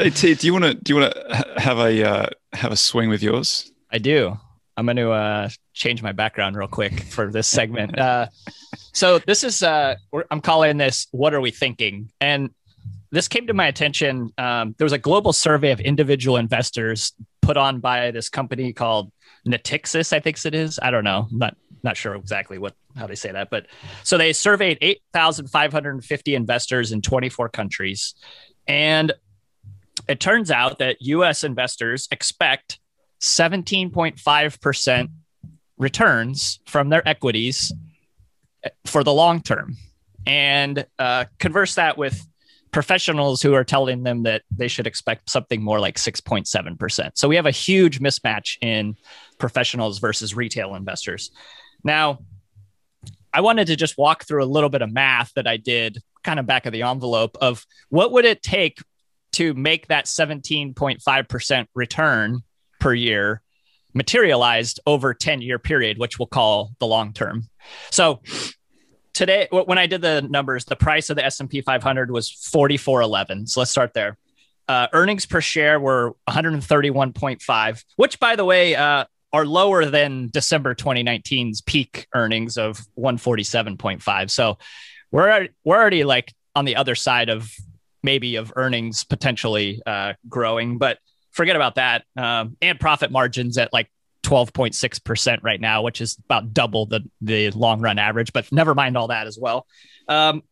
Jt do you want to do you want to have a uh, have a swing with yours I do. I'm going to uh, change my background real quick for this segment. *laughs* Uh, so this is uh, we're- I'm calling this "What Are We Thinking?" and this came to my attention. Um, there was a global survey of individual investors put on by this company called Natixis, I think it is. I don't know. I'm not not sure exactly what how they say that, but so they surveyed 8,550 investors in 24 countries, and it turns out that U.S. investors expect 17.5% returns from their equities for the long term. And uh, converse that with professionals who are telling them that they should expect something more like 6.7%. So we have a huge mismatch in professionals versus retail investors. Now, I wanted to just walk through a little bit of math that I did kind of back of the envelope of what would it take to make that 17.5% return per year materialized over 10 year period which we'll call the long term. So today when i did the numbers the price of the s&p 500 was 4411 so let's start there. Uh, earnings per share were 131.5 which by the way uh, are lower than december 2019's peak earnings of 147.5 so we're we're already like on the other side of maybe of earnings potentially uh, growing but forget about that. Um, and profit margins at like 12.6% right now, which is about double the, the long run average, but never mind all that as well. Um,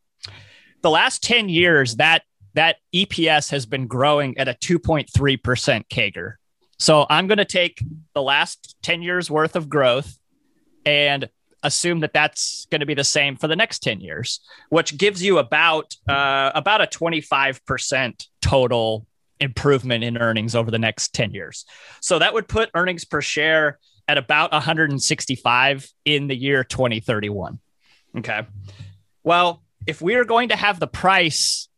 the last 10 years, that, that EPS has been growing at a 2.3% CAGR. So I'm going to take the last 10 years worth of growth and assume that that's going to be the same for the next 10 years, which gives you about, uh, about a 25% total improvement in earnings over the next 10 years. So that would put earnings per share at about 165 in the year 2031. Okay. Well, if we are going to have the price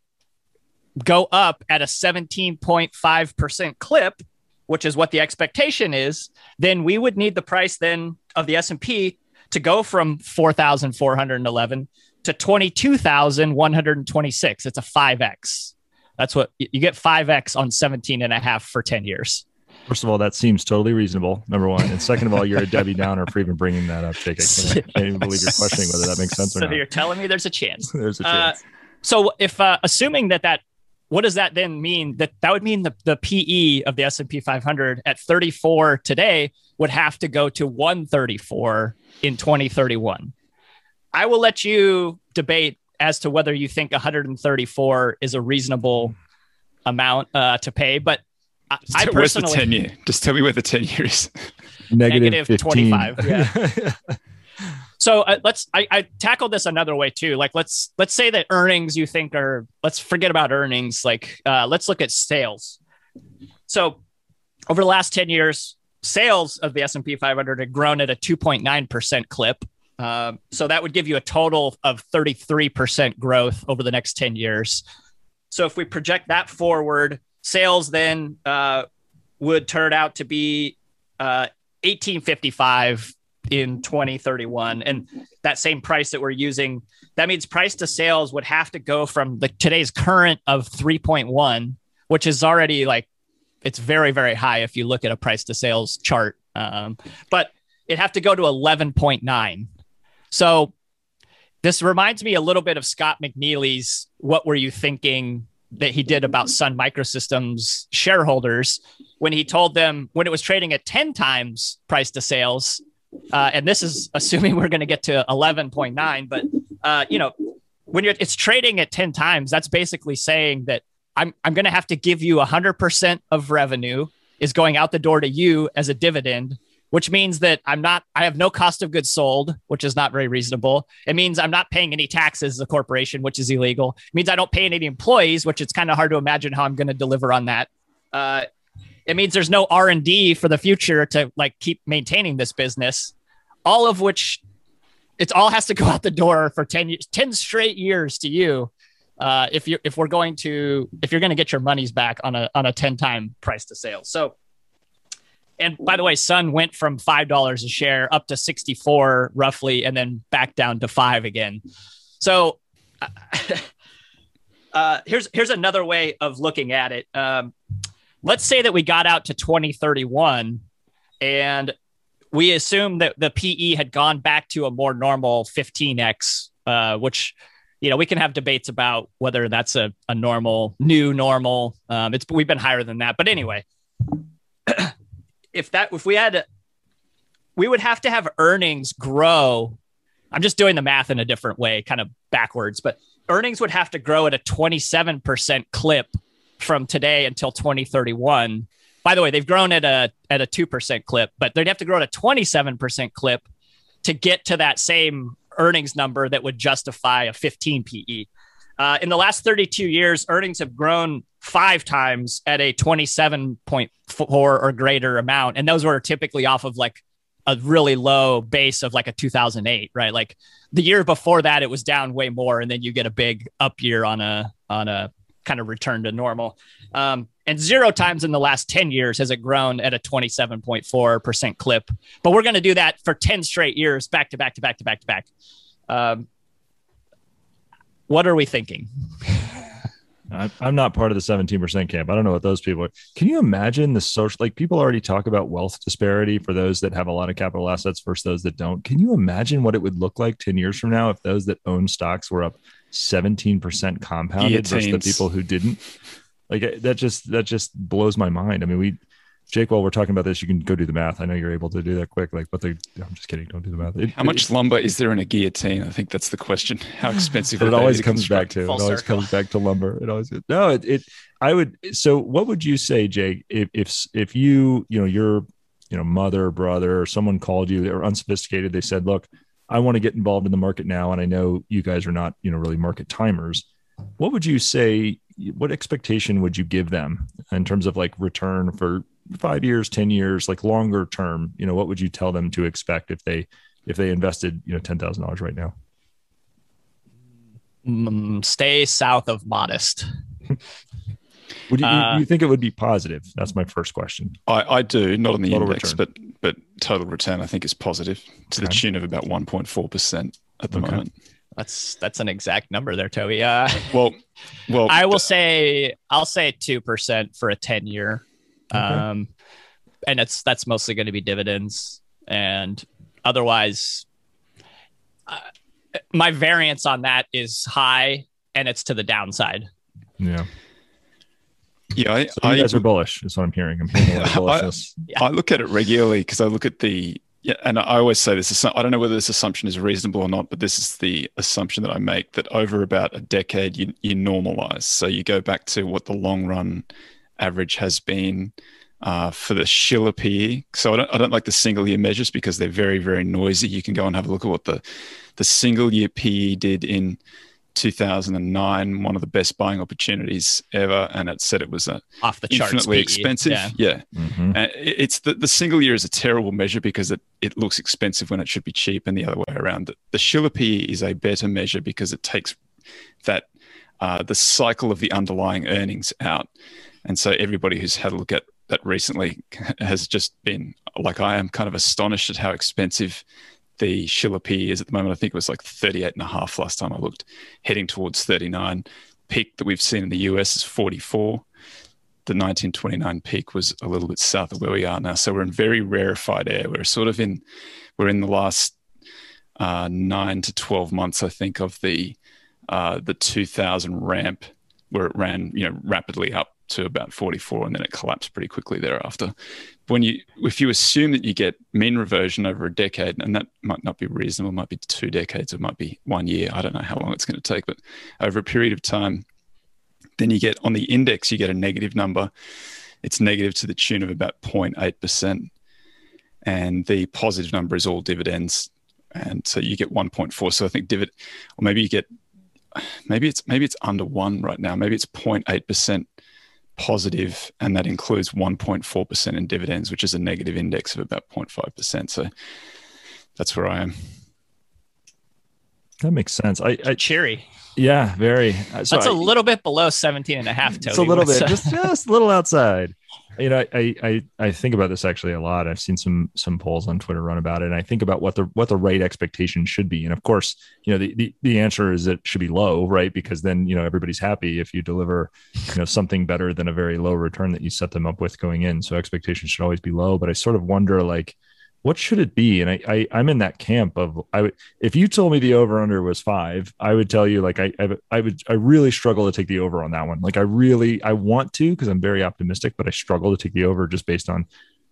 go up at a 17.5% clip, which is what the expectation is, then we would need the price then of the S&P to go from 4,411 to 22,126. It's a 5x. That's what you get 5x on 17 and a half for 10 years. First of all, that seems totally reasonable. Number one, and second of all, you're a Debbie Downer for even bringing that up, Jake. I can't, I can't even believe you're questioning whether that makes sense or not. so you're telling me there's a chance. *laughs* There's a Uh, chance. so if uh, assuming that that what does that then mean that that would mean the, the PE of the S&P 500 at 34 today would have to go to 134 in 2031. I will let you debate as to whether you think 134 is a reasonable amount uh, to pay, but I, Just I tell- where's the personally 10 year just tell me where the 10 year is *laughs* negative 25, yeah. *laughs* So uh, let's I, I tackled this another way too. Like let's let's say that earnings you think are let's forget about earnings. Like uh, let's look at sales. So over the last ten years, sales of the S and P 500 had grown at a 2.9 percent clip. Um, so that would give you a total of 33 percent growth over the next 10 years. So if we project that forward, sales then uh, would turn out to be uh, 1855 in 2031 and that same price that we're using that means price to sales would have to go from the today's current of 3.1 which is already like it's very very high if you look at a price to sales chart um, but it'd have to go to 11.9 so this reminds me a little bit of scott McNealy's what were you thinking that he did about sun microsystems shareholders when he told them when it was trading at 10 times price to sales uh, and this is assuming we're going to get to 11.9 but uh, you know when you're it's trading at 10 times that's basically saying that i'm, I'm going to have to give you 100% of revenue is going out the door to you as a dividend which means that i'm not i have no cost of goods sold which is not very reasonable. It means i'm not paying any taxes as a corporation which is illegal. It means i don't pay any employees which it's kind of hard to imagine how i'm going to deliver on that. Uh, it means there's no r&d for the future to like keep maintaining this business all of which it all has to go out the door for 10 years 10 straight years to you uh, if you're if we're going to if you're going to get your monies back on a on a 10 time price to sales so and by the way sun went from five dollars a share up to 64 roughly and then back down to five again. So *laughs* uh, here's here's another way of looking at it. Um, let's say that we got out to 2031 and we assume that the PE had gone back to a more normal 15x, uh, which you know we can have debates about whether that's a, a normal new normal. Um, it's we've been higher than that, but anyway, *clears throat* if that if we had, we would have to have earnings grow. I'm just doing the math in a different way, kind of backwards, but earnings would have to grow at a 27% clip from today until 2031. By the way, they've grown at a at a 2% clip, but they'd have to grow at a 27% clip to get to that same earnings number that would justify a 15 PE. Uh, in the last 32 years, earnings have grown five times at a 27.4 or greater amount. And those were typically off of like a really low base of like a 2008, right? Like the year before that, it was down way more. And then you get a big up year on a, on a kind of return to normal. Um, and zero times in the last 10 years has it grown at a 27.4% clip. But we're going to do that for 10 straight years, back to back to back to back to back. Um, what are we thinking? *laughs* I'm not part of the 17% camp. I don't know what those people are. Can you imagine the social, like people already talk about wealth disparity for those that have a lot of capital assets versus those that don't. Can you imagine what it would look like 10 years from now if those that own stocks were up 17% compounded versus the people who didn't? Like that just, that just blows my mind. I mean, we, Jake, while we're talking about this, you can go do the math. I know you're able to do that quick. Like, but they, I'm just kidding. Don't do the math. It, How much it, lumber is there in a guillotine? I think that's the question. *laughs* How expensive? it always comes back to. It always circle. comes back to lumber. It always no. It, it. I would. So, what would you say, Jake, if if if you you know your you know mother, brother, or someone called you, they were unsophisticated. They said, "Look, I want to get involved in the market now, and I know you guys are not you know really market timers." What would you say? What expectation would you give them in terms of like return for five years, 10 years, like longer term, you know, what would you tell them to expect if they, if they invested, you know, $10,000 right now? Mm, stay south of modest. *laughs* would you, uh, you, think it would be positive? That's my first question. I, I do, not on the total index, return. but but total return I think is positive to okay. the tune of about 1.4% at the okay. moment. That's that's an exact number there, Toby. Uh, *laughs* well, well, I will say I'll say two percent for a ten year. Okay. Um, and it's that's mostly going to be dividends, and otherwise, uh, my variance on that is high, and it's to the downside. Yeah. Yeah, I, so you guys are bullish. Is what I'm hearing. I'm hearing *laughs* I, I, look at it regularly because I look at the yeah, and I always say this. I don't know whether this assumption is reasonable or not, but this is the assumption that I make that over about a decade you you normalize. So you go back to what the long run average has been uh, for the Shiller PE. So I don't, I don't like the single year measures because they're very, very noisy. You can go and have a look at what the, the single year PE did in 2009, one of the best buying opportunities ever. And it said it was a off the infinitely expensive. Yeah. yeah. Mm-hmm. it's the, the single year is a terrible measure because it, it looks expensive when it should be cheap and the other way around. The, the Shiller PE is a better measure because it takes that, uh, the cycle of the underlying earnings out. And so everybody who's had a look at that recently *laughs* has just been like I am kind of astonished at how expensive the Shiller PE is at the moment. I think it was like 38 and a half last time I looked, heading towards 39. Peak that we've seen in the US is 44. The 1929 peak was a little bit south of where we are now. So we're in very rarefied air. We're sort of in, we're in the last uh, nine to 12 months, I think, of the uh, the 2000 ramp where it ran, you know, rapidly up to about 44 and then it collapsed pretty quickly thereafter. When you, if you assume that you get mean reversion over a decade, and that might not be reasonable, might be two decades, it might be one year. I don't know how long it's going to take, but over a period of time, then you get on the index, you get a negative number. It's negative to the tune of about 0.8%. And the positive number is all dividends. And so you get 1.4. So I think dividend, or maybe you get maybe it's maybe it's under one right now. Maybe it's 0.8 percent positive, and that includes 1.4 percent in dividends, which is a negative index of about 0.5 percent. So that's where I am. That makes sense. I, I cheery. Yeah, very. So That's I, a little bit below 17 and a half. Toby. It's a little bit, just, just a little outside you know, I, I I think about this actually a lot. I've seen some some polls on Twitter run about it, and I think about what the what the right expectation should be. And of course, you know, the the, the answer is it should be low, right? Because then you know everybody's happy if you deliver, you know, something better than a very low return that you set them up with going in. So expectations should always be low. But I sort of wonder, like, what should it be? And I, I I'm in that camp of I would if you told me the over under was five, I would tell you like I I, I would I really struggle to take the over on that one. Like I really I want to because I'm very optimistic, but I struggle to take the over just based on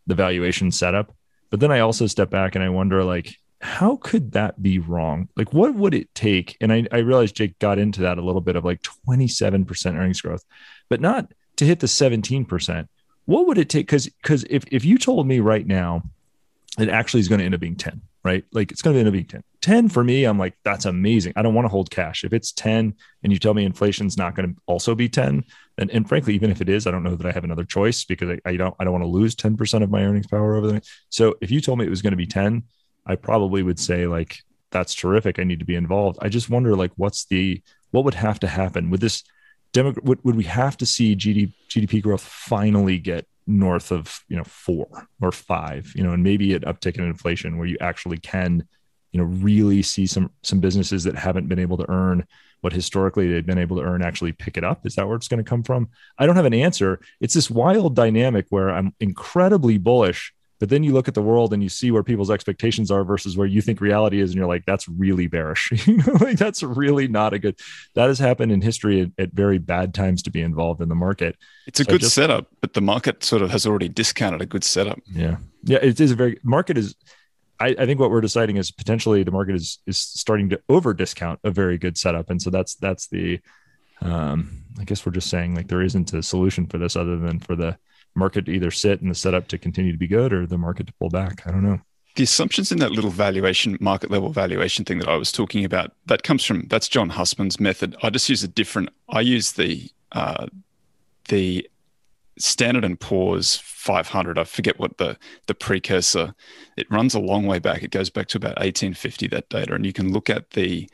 the valuation setup. But then I also step back and I wonder like how could that be wrong? Like what would it take? And I, I realized Jake got into that a little bit of like 27% earnings growth, but not to hit the 17%. What would it take? Because because if if you told me right now it actually is going to end up being 10, right? Like it's going to end up being 10. 10 for me, I'm like, that's amazing. I don't want to hold cash. If it's 10 and you tell me inflation's not going to also be 10, and, and frankly, even if it is, I don't know that I have another choice because I, I don't I don't want to lose 10% of my earnings power over the. So if you told me it was going to be 10, I probably would say like that's terrific. I need to be involved. I just wonder like what's the what would have to happen with this demo would, would we have to see GDP, GDP growth finally get north of you know four or five you know and maybe an uptick in inflation where you actually can you know really see some some businesses that haven't been able to earn what historically they've been able to earn actually pick it up. Is that where it's going to come from? I don't have an answer. It's this wild dynamic where i'm incredibly bullish but then you look at the world and you see where people's expectations are versus where you think reality is, and you're like, that's really bearish. *laughs* like that's really not a good. That has happened in history at, at very bad times to be involved in the market. It's a so good just, setup, but the market sort of has already discounted a good setup. Yeah, yeah, it is a very market is. I, I think what we're deciding is potentially the market is is starting to over discount a very good setup, and so that's that's the. Um, I guess we're just saying like there isn't a solution for this other than for the market to either sit and the setup to continue to be good or the market to pull back. I don't know. The assumptions in that little valuation, market level valuation thing that I was talking about, that comes from that's John Hussman's method. I just use a different. I use the uh, the Standard and Poor's 500. I forget what the the precursor. It runs a long way back. It goes back to about 1850. That data, and you can look at the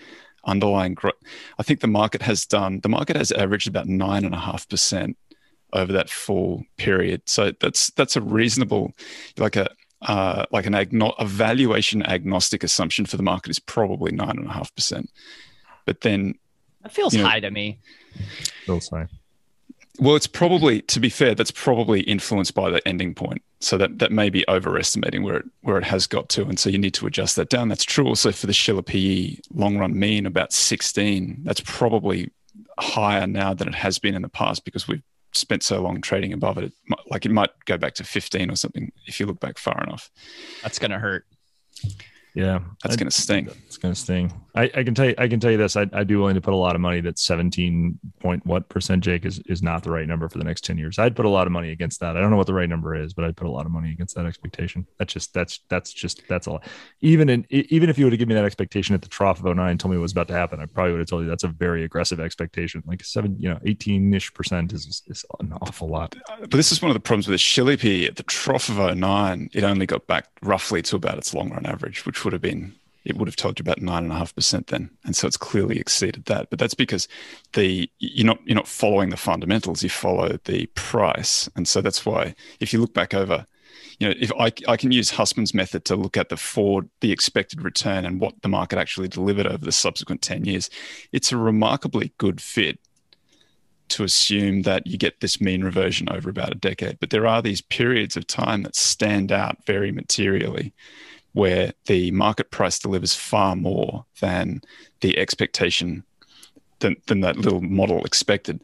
underlying growth. I think the market has done. The market has averaged about nine and a half percent over that full period. So that's that's a reasonable, like a uh, like an agno- a valuation agnostic assumption for the market is probably nine and a half percent. But then that feels you know, high to me. Feels high. Well, it's probably to be fair, that's probably influenced by the ending point. So that that may be overestimating where it where it has got to, and so you need to adjust that down. That's true also for the Shiller PE long run mean about 16. That's probably higher now than it has been in the past because we've spent so long trading above it, it might, like it might go back to 15 or something if you look back far enough. That's going to hurt. Yeah, that's going to sting. It's going to sting. I, I, can tell you. I can tell you this. I, I'd be willing to put a lot of money that 17 point what percent, Jake, is is not the right number for the next 10 years. I'd put a lot of money against that. I don't know what the right number is, but I'd put a lot of money against that expectation. That's just that's that's just that's a lot. Even in even if you would have given me that expectation at the trough of 09, told me what was about to happen, I probably would have told you that's a very aggressive expectation. Like seven, you know, 18 ish percent is is an awful lot. But this is one of the problems with PE at the trough of 09. It only got back roughly to about its long run average, which would have been it would have told you about nine and a half percent then, and so it's clearly exceeded that. But that's because the you're not you're not following the fundamentals; you follow the price, and so that's why if you look back over, you know, if I I can use Hussman's method to look at the forward the expected return and what the market actually delivered over the subsequent ten years, it's a remarkably good fit to assume that you get this mean reversion over about a decade. But there are these periods of time that stand out very materially where the market price delivers far more than the expectation than, than that little model expected.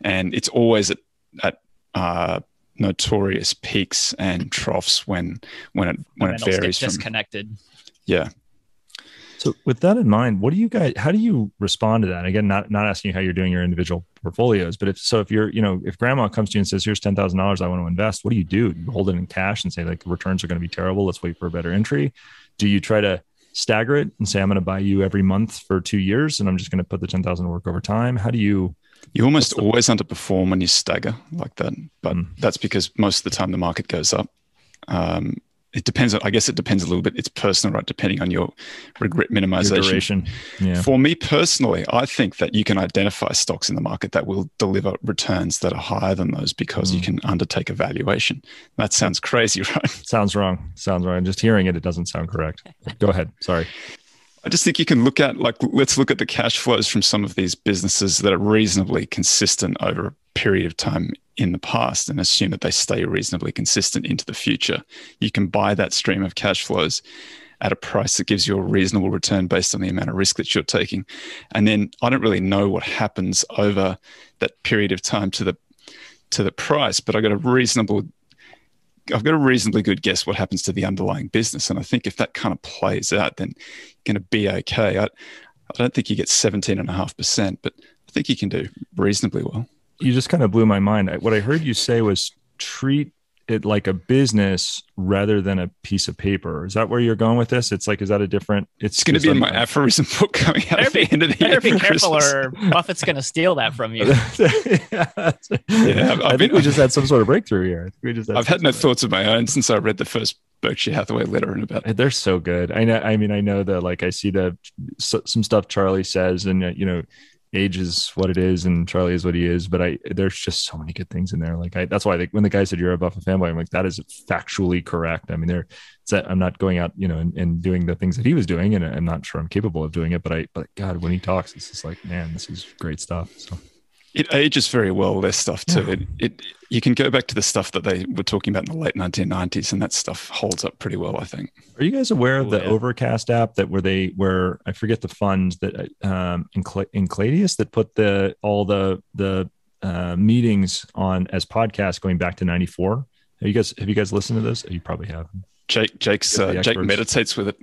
And it's always at, at uh, notorious peaks and troughs when when it when it varies from disconnected. Yeah. So with that in mind, what do you guys how do you respond to that? Again, not not asking you how you're doing your individual portfolios, but if so if you're, you know, if grandma comes to you and says, here's ten thousand dollars I want to invest, what do you do? You hold it in cash and say like returns are going to be terrible. Let's wait for a better entry. Do you try to stagger it and say, I'm going to buy you every month for two years and I'm just going to put the ten thousand to work over time? How do you you almost always underperform when you stagger like that, but mm. that's because most of the time the market goes up. Um, it depends on, I guess it depends a little bit. It's personal, right? Depending on your regret minimization. Your yeah. For me personally, I think that you can identify stocks in the market that will deliver returns that are higher than those because mm. you can undertake a valuation. That sounds crazy, *laughs* right? Sounds wrong. Sounds wrong. Just hearing it, it doesn't sound correct. *laughs* Go ahead. Sorry. I just think you can look at like let's look at the cash flows from some of these businesses that are reasonably consistent over a period of time in the past and assume that they stay reasonably consistent into the future. You can buy that stream of cash flows at a price that gives you a reasonable return based on the amount of risk that you're taking. And then I don't really know what happens over that period of time to the to the price, but I got a reasonable I've got a reasonably good guess what happens to the underlying business. And I think if that kind of plays out, then you're going to be okay. I, I don't think you get 17.5%, but I think you can do reasonably well. You just kind of blew my mind. What I heard you say was treat it like a business rather than a piece of paper. Is that where you're going with this? It's like, is that a different? It's, it's going to be in my aphorism book coming out at the end of the year. Better be careful, Christmas. or Buffett's going to steal that from you. *laughs* yeah, I've, i think we just had some sort of breakthrough here. we just I've had no thoughts of my own since I read the first Berkshire Hathaway letter in about. They're so good. I know. I mean, I know that. Like, I see the some stuff Charlie says, and uh, you know, age is what it is and Charlie is what he is. But I there's just so many good things in there. Like I, that's why when the guy said you're a Buffett fanboy, I'm like that is factually correct. I mean, they're there I'm not going out, you know, and, and, doing the things that he was doing, and I'm not sure I'm capable of doing it. But I, but God, when he talks, it's just like, man, this is great stuff. So it ages very well. Their stuff too. Yeah. It, it you can go back to the stuff that they were talking about in the late 1990s, and that stuff holds up pretty well. I think. Are you guys aware of the yeah. Overcast app that where they where I forget the fund that um Enceladus that put the all the the uh, meetings on as podcasts going back to 94 have you guys have you guys listened to this you probably have jake jake's uh, jake meditates with it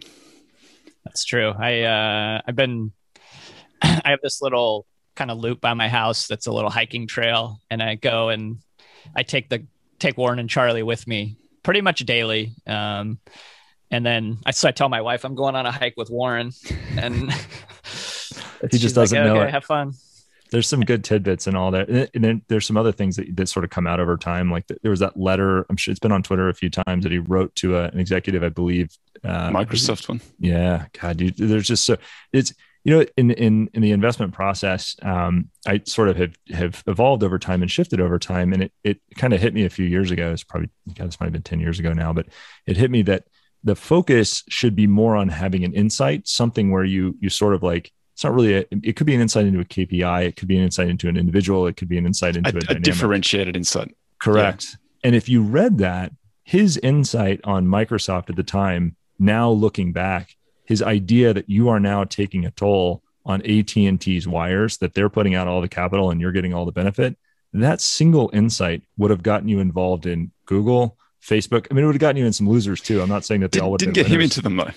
that's true i uh i've been *clears throat* i have this little kind of loop by my house that's a little hiking trail and i go and i take the take warren and charlie with me pretty much daily um, and then I, so I tell my wife i'm going on a hike with warren and *laughs* *laughs* he just doesn't like, know okay, it. have fun there's some good tidbits and all that and then there's some other things that, that sort of come out over time like there was that letter i'm sure it's been on twitter a few times that he wrote to a, an executive i believe uh, microsoft one yeah god dude, there's just so it's you know in in in the investment process um, i sort of have have evolved over time and shifted over time. And it it kind of hit me a few years ago. It's probably God, this might have been 10 years ago now but it hit me that the focus should be more on having an insight something where you you sort of like it's not really a, it could be an insight into a kpi it could be an insight into an individual it could be an insight into a, a, a differentiated insight. Correct. Yeah. and if you read that his insight on microsoft at the time now looking back his idea that you are now taking a toll on AT&T's wires that they're putting out all the capital and you're getting all the benefit that single insight would have gotten you involved in Google Facebook. I mean it would have gotten you in some losers too. I'm not saying that they Did, all would didn't get winners. him into them though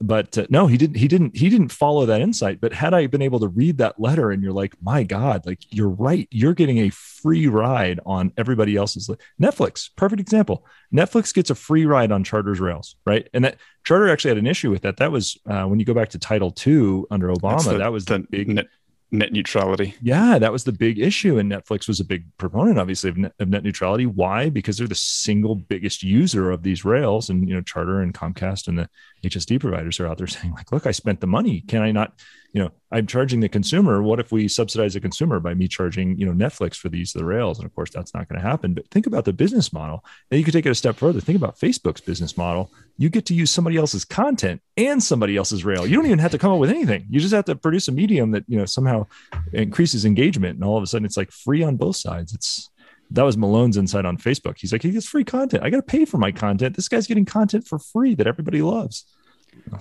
but uh, no he didn't he didn't he didn't follow that insight. But had i been able to read that letter and you're like my god like you're right. You're getting a free ride on everybody else's li- netflix perfect example. Netflix gets a free ride on charter's rails right? And that charter actually had an issue with that. That was uh, when you go back to title II under obama the, that was the, the big net, net neutrality. Yeah that was the big issue and netflix was a big proponent obviously of net, of net neutrality. Why? Because they're the single biggest user of these rails and you know charter and comcast and the HSD providers are out there *laughs* saying like, look, I spent the money. Can I not, you know, I'm charging the consumer. What if we subsidize the consumer by me charging, you know, Netflix for the use of the rails? And of course, that's not going to happen. But think about the business model. And you could take it a step further. Think about Facebook's business model. You get to use somebody else's content and somebody else's rail. You don't even have to come up with anything. You just have to produce a medium that, you know, somehow increases engagement. And all of a sudden it's like free on both sides. It's that was Malone's insight on Facebook. He's like, he gets free content. I got to pay for my content. This guy's getting content for free that everybody loves.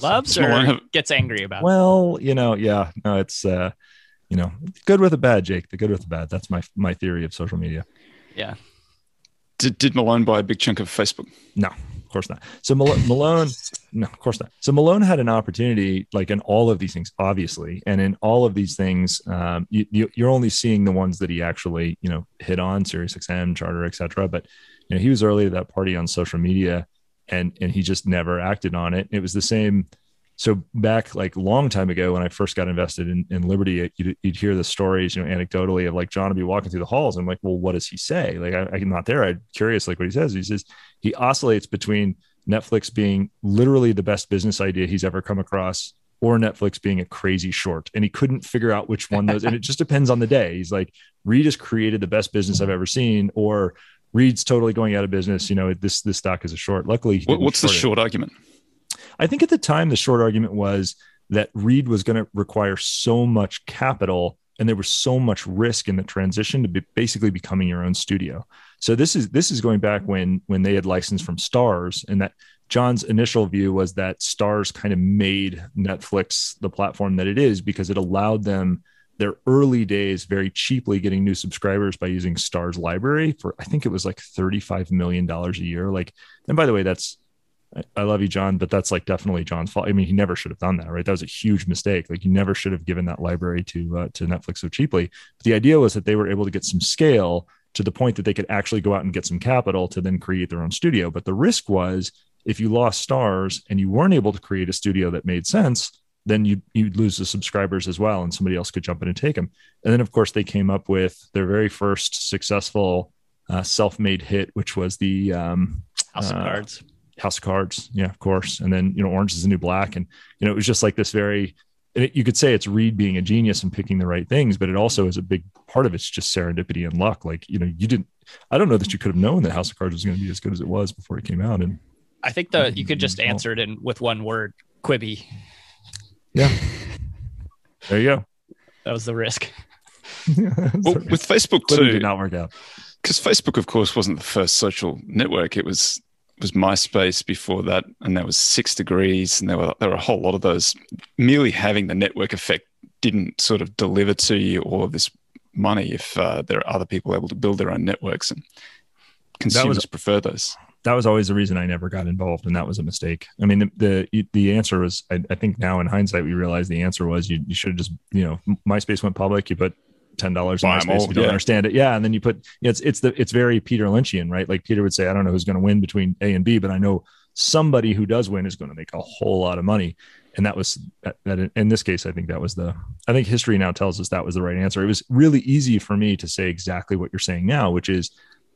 Loves *laughs* or gets angry about. Well, you know, yeah, no, it's uh, you know, good with a bad, Jake. The good with the bad. That's my my theory of social media. Yeah. Did did Malone buy a big chunk of Facebook? No of course not. So Malone, no, of course not. So Malone had an opportunity, like in all of these things, obviously, and in all of these things, um, you, are only seeing the ones that he actually, you know, hit on, Sirius XM, Charter, etc. But you know, he was early to that party on social media, and and he just never acted on it. It was the same so back like long time ago when I first got invested in, in Liberty, you'd, you'd, hear the stories, you know, anecdotally of like John would be walking through the halls. And I'm like, well, what does he say? Like, I, am not there. I'm curious, like what he says. He says he oscillates between Netflix being literally the best business idea he's ever come across or Netflix being a crazy short. And he couldn't figure out which one those, and it just depends on the day. He's like, Reed has created the best business I've ever seen, or Reed's totally going out of business. You know, this, this stock is a short. Luckily, what's the short it. argument? I think at the time, the short argument was that Reed was going to require so much capital and there was so much risk in the transition to be basically becoming your own studio. So this is this is going back when when they had licensed from Starz and that John's initial view was that Starz kind of made Netflix the platform that it is because it allowed them their early days very cheaply getting new subscribers by using Starz library for I think it was like $35 million a year. Like, and by the way, that's I love you, John, but that's like definitely John's fault. I mean, he never should have done that, right? That was a huge mistake. Like, you never should have given that library to uh, to Netflix so cheaply. But the idea was that they were able to get some scale to the point that they could actually go out and get some capital to then create their own studio. But the risk was if you lost Starz and you weren't able to create a studio that made sense, then you you'd lose the subscribers as well, and somebody else could jump in and take them. And then, of course, they came up with their very first successful uh, self-made hit, which was the um, House of uh, Cards House of Cards, yeah, of course. And then you know, Orange is the New Black, and you know, it was just like this very. It, you could say it's Reed being a genius and picking the right things, but it also is a big part of it's just serendipity and luck. Like you know, you didn't. I don't know that you could have known that House of Cards was going to be as good as it was before it came out. And I think that you could just answer it in with one word: Quibi. Yeah. *laughs* There you go. That was the risk. *laughs* well, with Facebook too, did not work out because Facebook, of course, wasn't the first social network. It was was MySpace before that, and there was Six Degrees, and there were there were a whole lot of those. Merely having the network effect didn't sort of deliver to you all of this money if uh, there are other people able to build their own networks, and consumers was, prefer those. That was always the reason I never got involved, and that was a mistake. I mean, the the, the answer was, I, I think now in hindsight we realize the answer was you, you should have just you know MySpace went public, you put ten dollars in MySpace if you don't yeah. understand it. Yeah, and then you put it's it's the it's very Peter Lynchian, right? Like Peter would say, I don't know who's going to win between A and B, but I know somebody who does win is going to make a whole lot of money. And that was that, that in this case, I think that was the I think history now tells us that was the right answer. It was really easy for me to say exactly what you're saying now, which is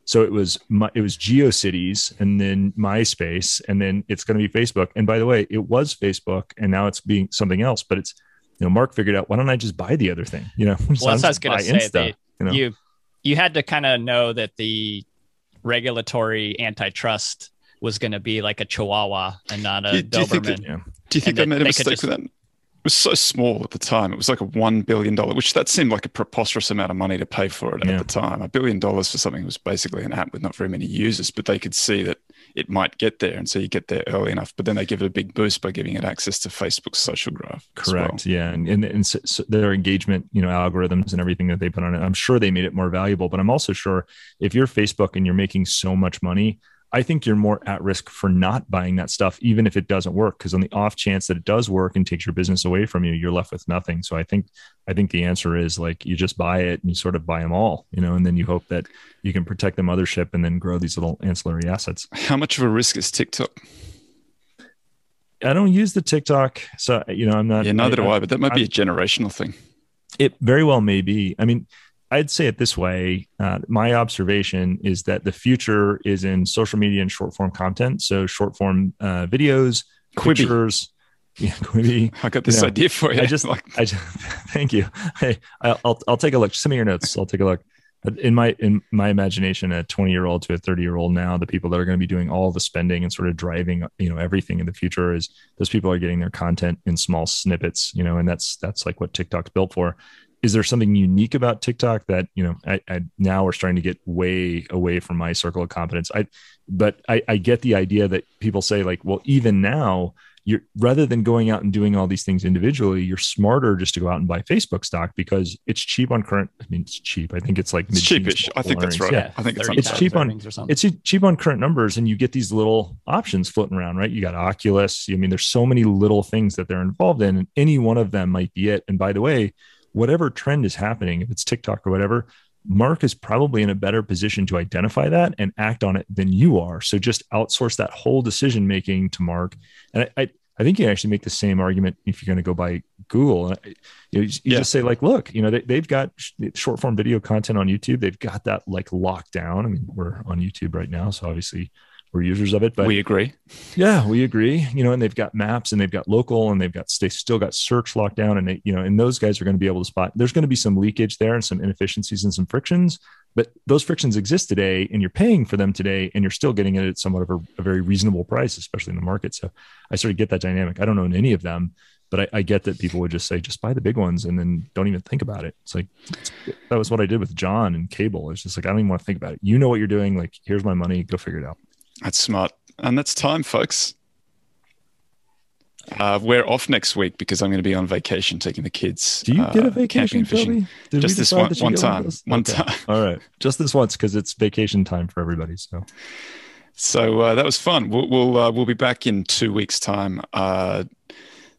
so it was my, it was GeoCities and then MySpace and then it's going to be Facebook. And by the way, it was Facebook and now it's being something else, but it's you know, Mark figured out why don't I just buy the other thing? *laughs* You know, well, that's I was going to say. Insta, they, you, know? you you had to kind of know that the regulatory antitrust was going to be like a Chihuahua and not a do, do Doberman. You think that, yeah. Do you think they made a mistake just, with that? It was so small at the time. It was like a one billion dollar, which that seemed like a preposterous amount of money to pay for it yeah. at the time. A billion dollars for something was basically an app with not very many users, but they could see that it might get there. And so you get there early enough, but then they give it a big boost by giving it access to Facebook's social graph. Correct. Well. Yeah. And, and, and so, so their engagement, you know, algorithms and everything that they put on it, I'm sure they made it more valuable, but I'm also sure if you're Facebook and you're making so much money, I think you're more at risk for not buying that stuff, even if it doesn't work. Because on the off chance that it does work and takes your business away from you, you're left with nothing. So I think I think the answer is like you just buy it and you sort of buy them all, you know, and then you hope that you can protect the mothership and then grow these little ancillary assets. How much of a risk is TikTok? I don't use the TikTok, so you know I'm not. Yeah, neither I, do I. But that might I'm, be a generational thing. It very well may be. I mean, I'd say it this way. Uh, my observation is that the future is in social media and short form content. So, short form uh, videos, Quibi. pictures. *laughs* Yeah, Quibi. I got this You know, idea for you. I just *laughs* like I just, *laughs* thank you. Hey, I'll, I'll I'll take a look. Send me your notes. I'll take a look. In my in my imagination, a 20 year old to a 30 year old now, the people that are going to be doing all the spending and sort of driving, you know, everything in the future is those people are getting their content in small snippets, you know, and that's that's like what TikTok's built for. Is there something unique about TikTok that you know? I, I now we're starting to get way away from my circle of competence. I, but I, I get the idea that people say like, well, even now you're rather than going out and doing all these things individually, you're smarter just to go out and buy Facebook stock because it's cheap on current. I mean, it's cheap. I think it's like it's cheapish. I think that's right. Yeah, I think it's, It's cheap on- earnings or something. it's cheap on current numbers, and you get these little options floating around, right? You got Oculus. I mean, there's so many little things that they're involved in, and any one of them might be it. And by the way, whatever trend is happening, if it's TikTok or whatever, Mark is probably in a better position to identify that and act on it than you are. So just outsource that whole decision making to Mark. And I, I, I think you actually make the same argument if you're going to go by Google. You, know, you Yeah. just say like, look, you know, they, they've got sh- short form video content on YouTube. They've got that like locked down. I mean, we're on YouTube right now, so obviously we're users of it. But we agree. yeah, we agree. You know, and they've got maps and they've got local and they've got they still got search locked down and they, you know, and those guys are going to be able to spot. There's going to be some leakage there and some inefficiencies and some frictions, but those frictions exist today and you're paying for them today and you're still getting it at somewhat of a, a very reasonable price, especially in the market. So I sort of get that dynamic. I don't own any of them, but I, I get that people would just say just buy the big ones and then don't even think about it. It's like it's, that was what I did with John and cable. It's just like I don't even want to think about it. You know what you're doing. Like here's my money. Go figure it out. That's smart. And that's time, folks. Uh, we're off next week because I'm going to be on vacation taking the kids. Do you uh, get a vacation, fishing. Toby? Just this one, one time. this? One Okay. time. *laughs* All right, just this once because it's vacation time for everybody. So So uh, that was fun. We'll we'll, uh, we'll be back in two weeks' time. Uh,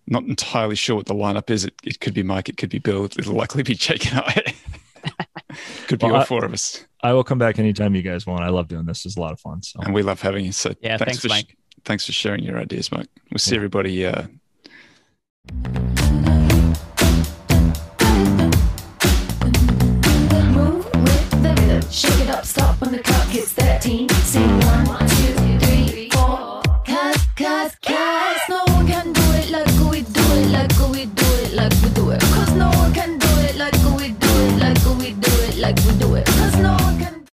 not entirely sure what the lineup is. It, it could be Mike. It could be Bill. It'll likely be Jake and I. *laughs* could be Well, all I- four of us, I will come back anytime you guys want. I love doing this. It's a lot of fun. So and we love having you. So Yeah, thanks, for sh- Mike. thanks for sharing your ideas, Mike. We'll see Yeah. everybody. Uh, Move with the rhythm, shake it up, stop when the clock hits 13. Sing one, two, three, four. Cause, cause, cause, no like we do it. Cause no one can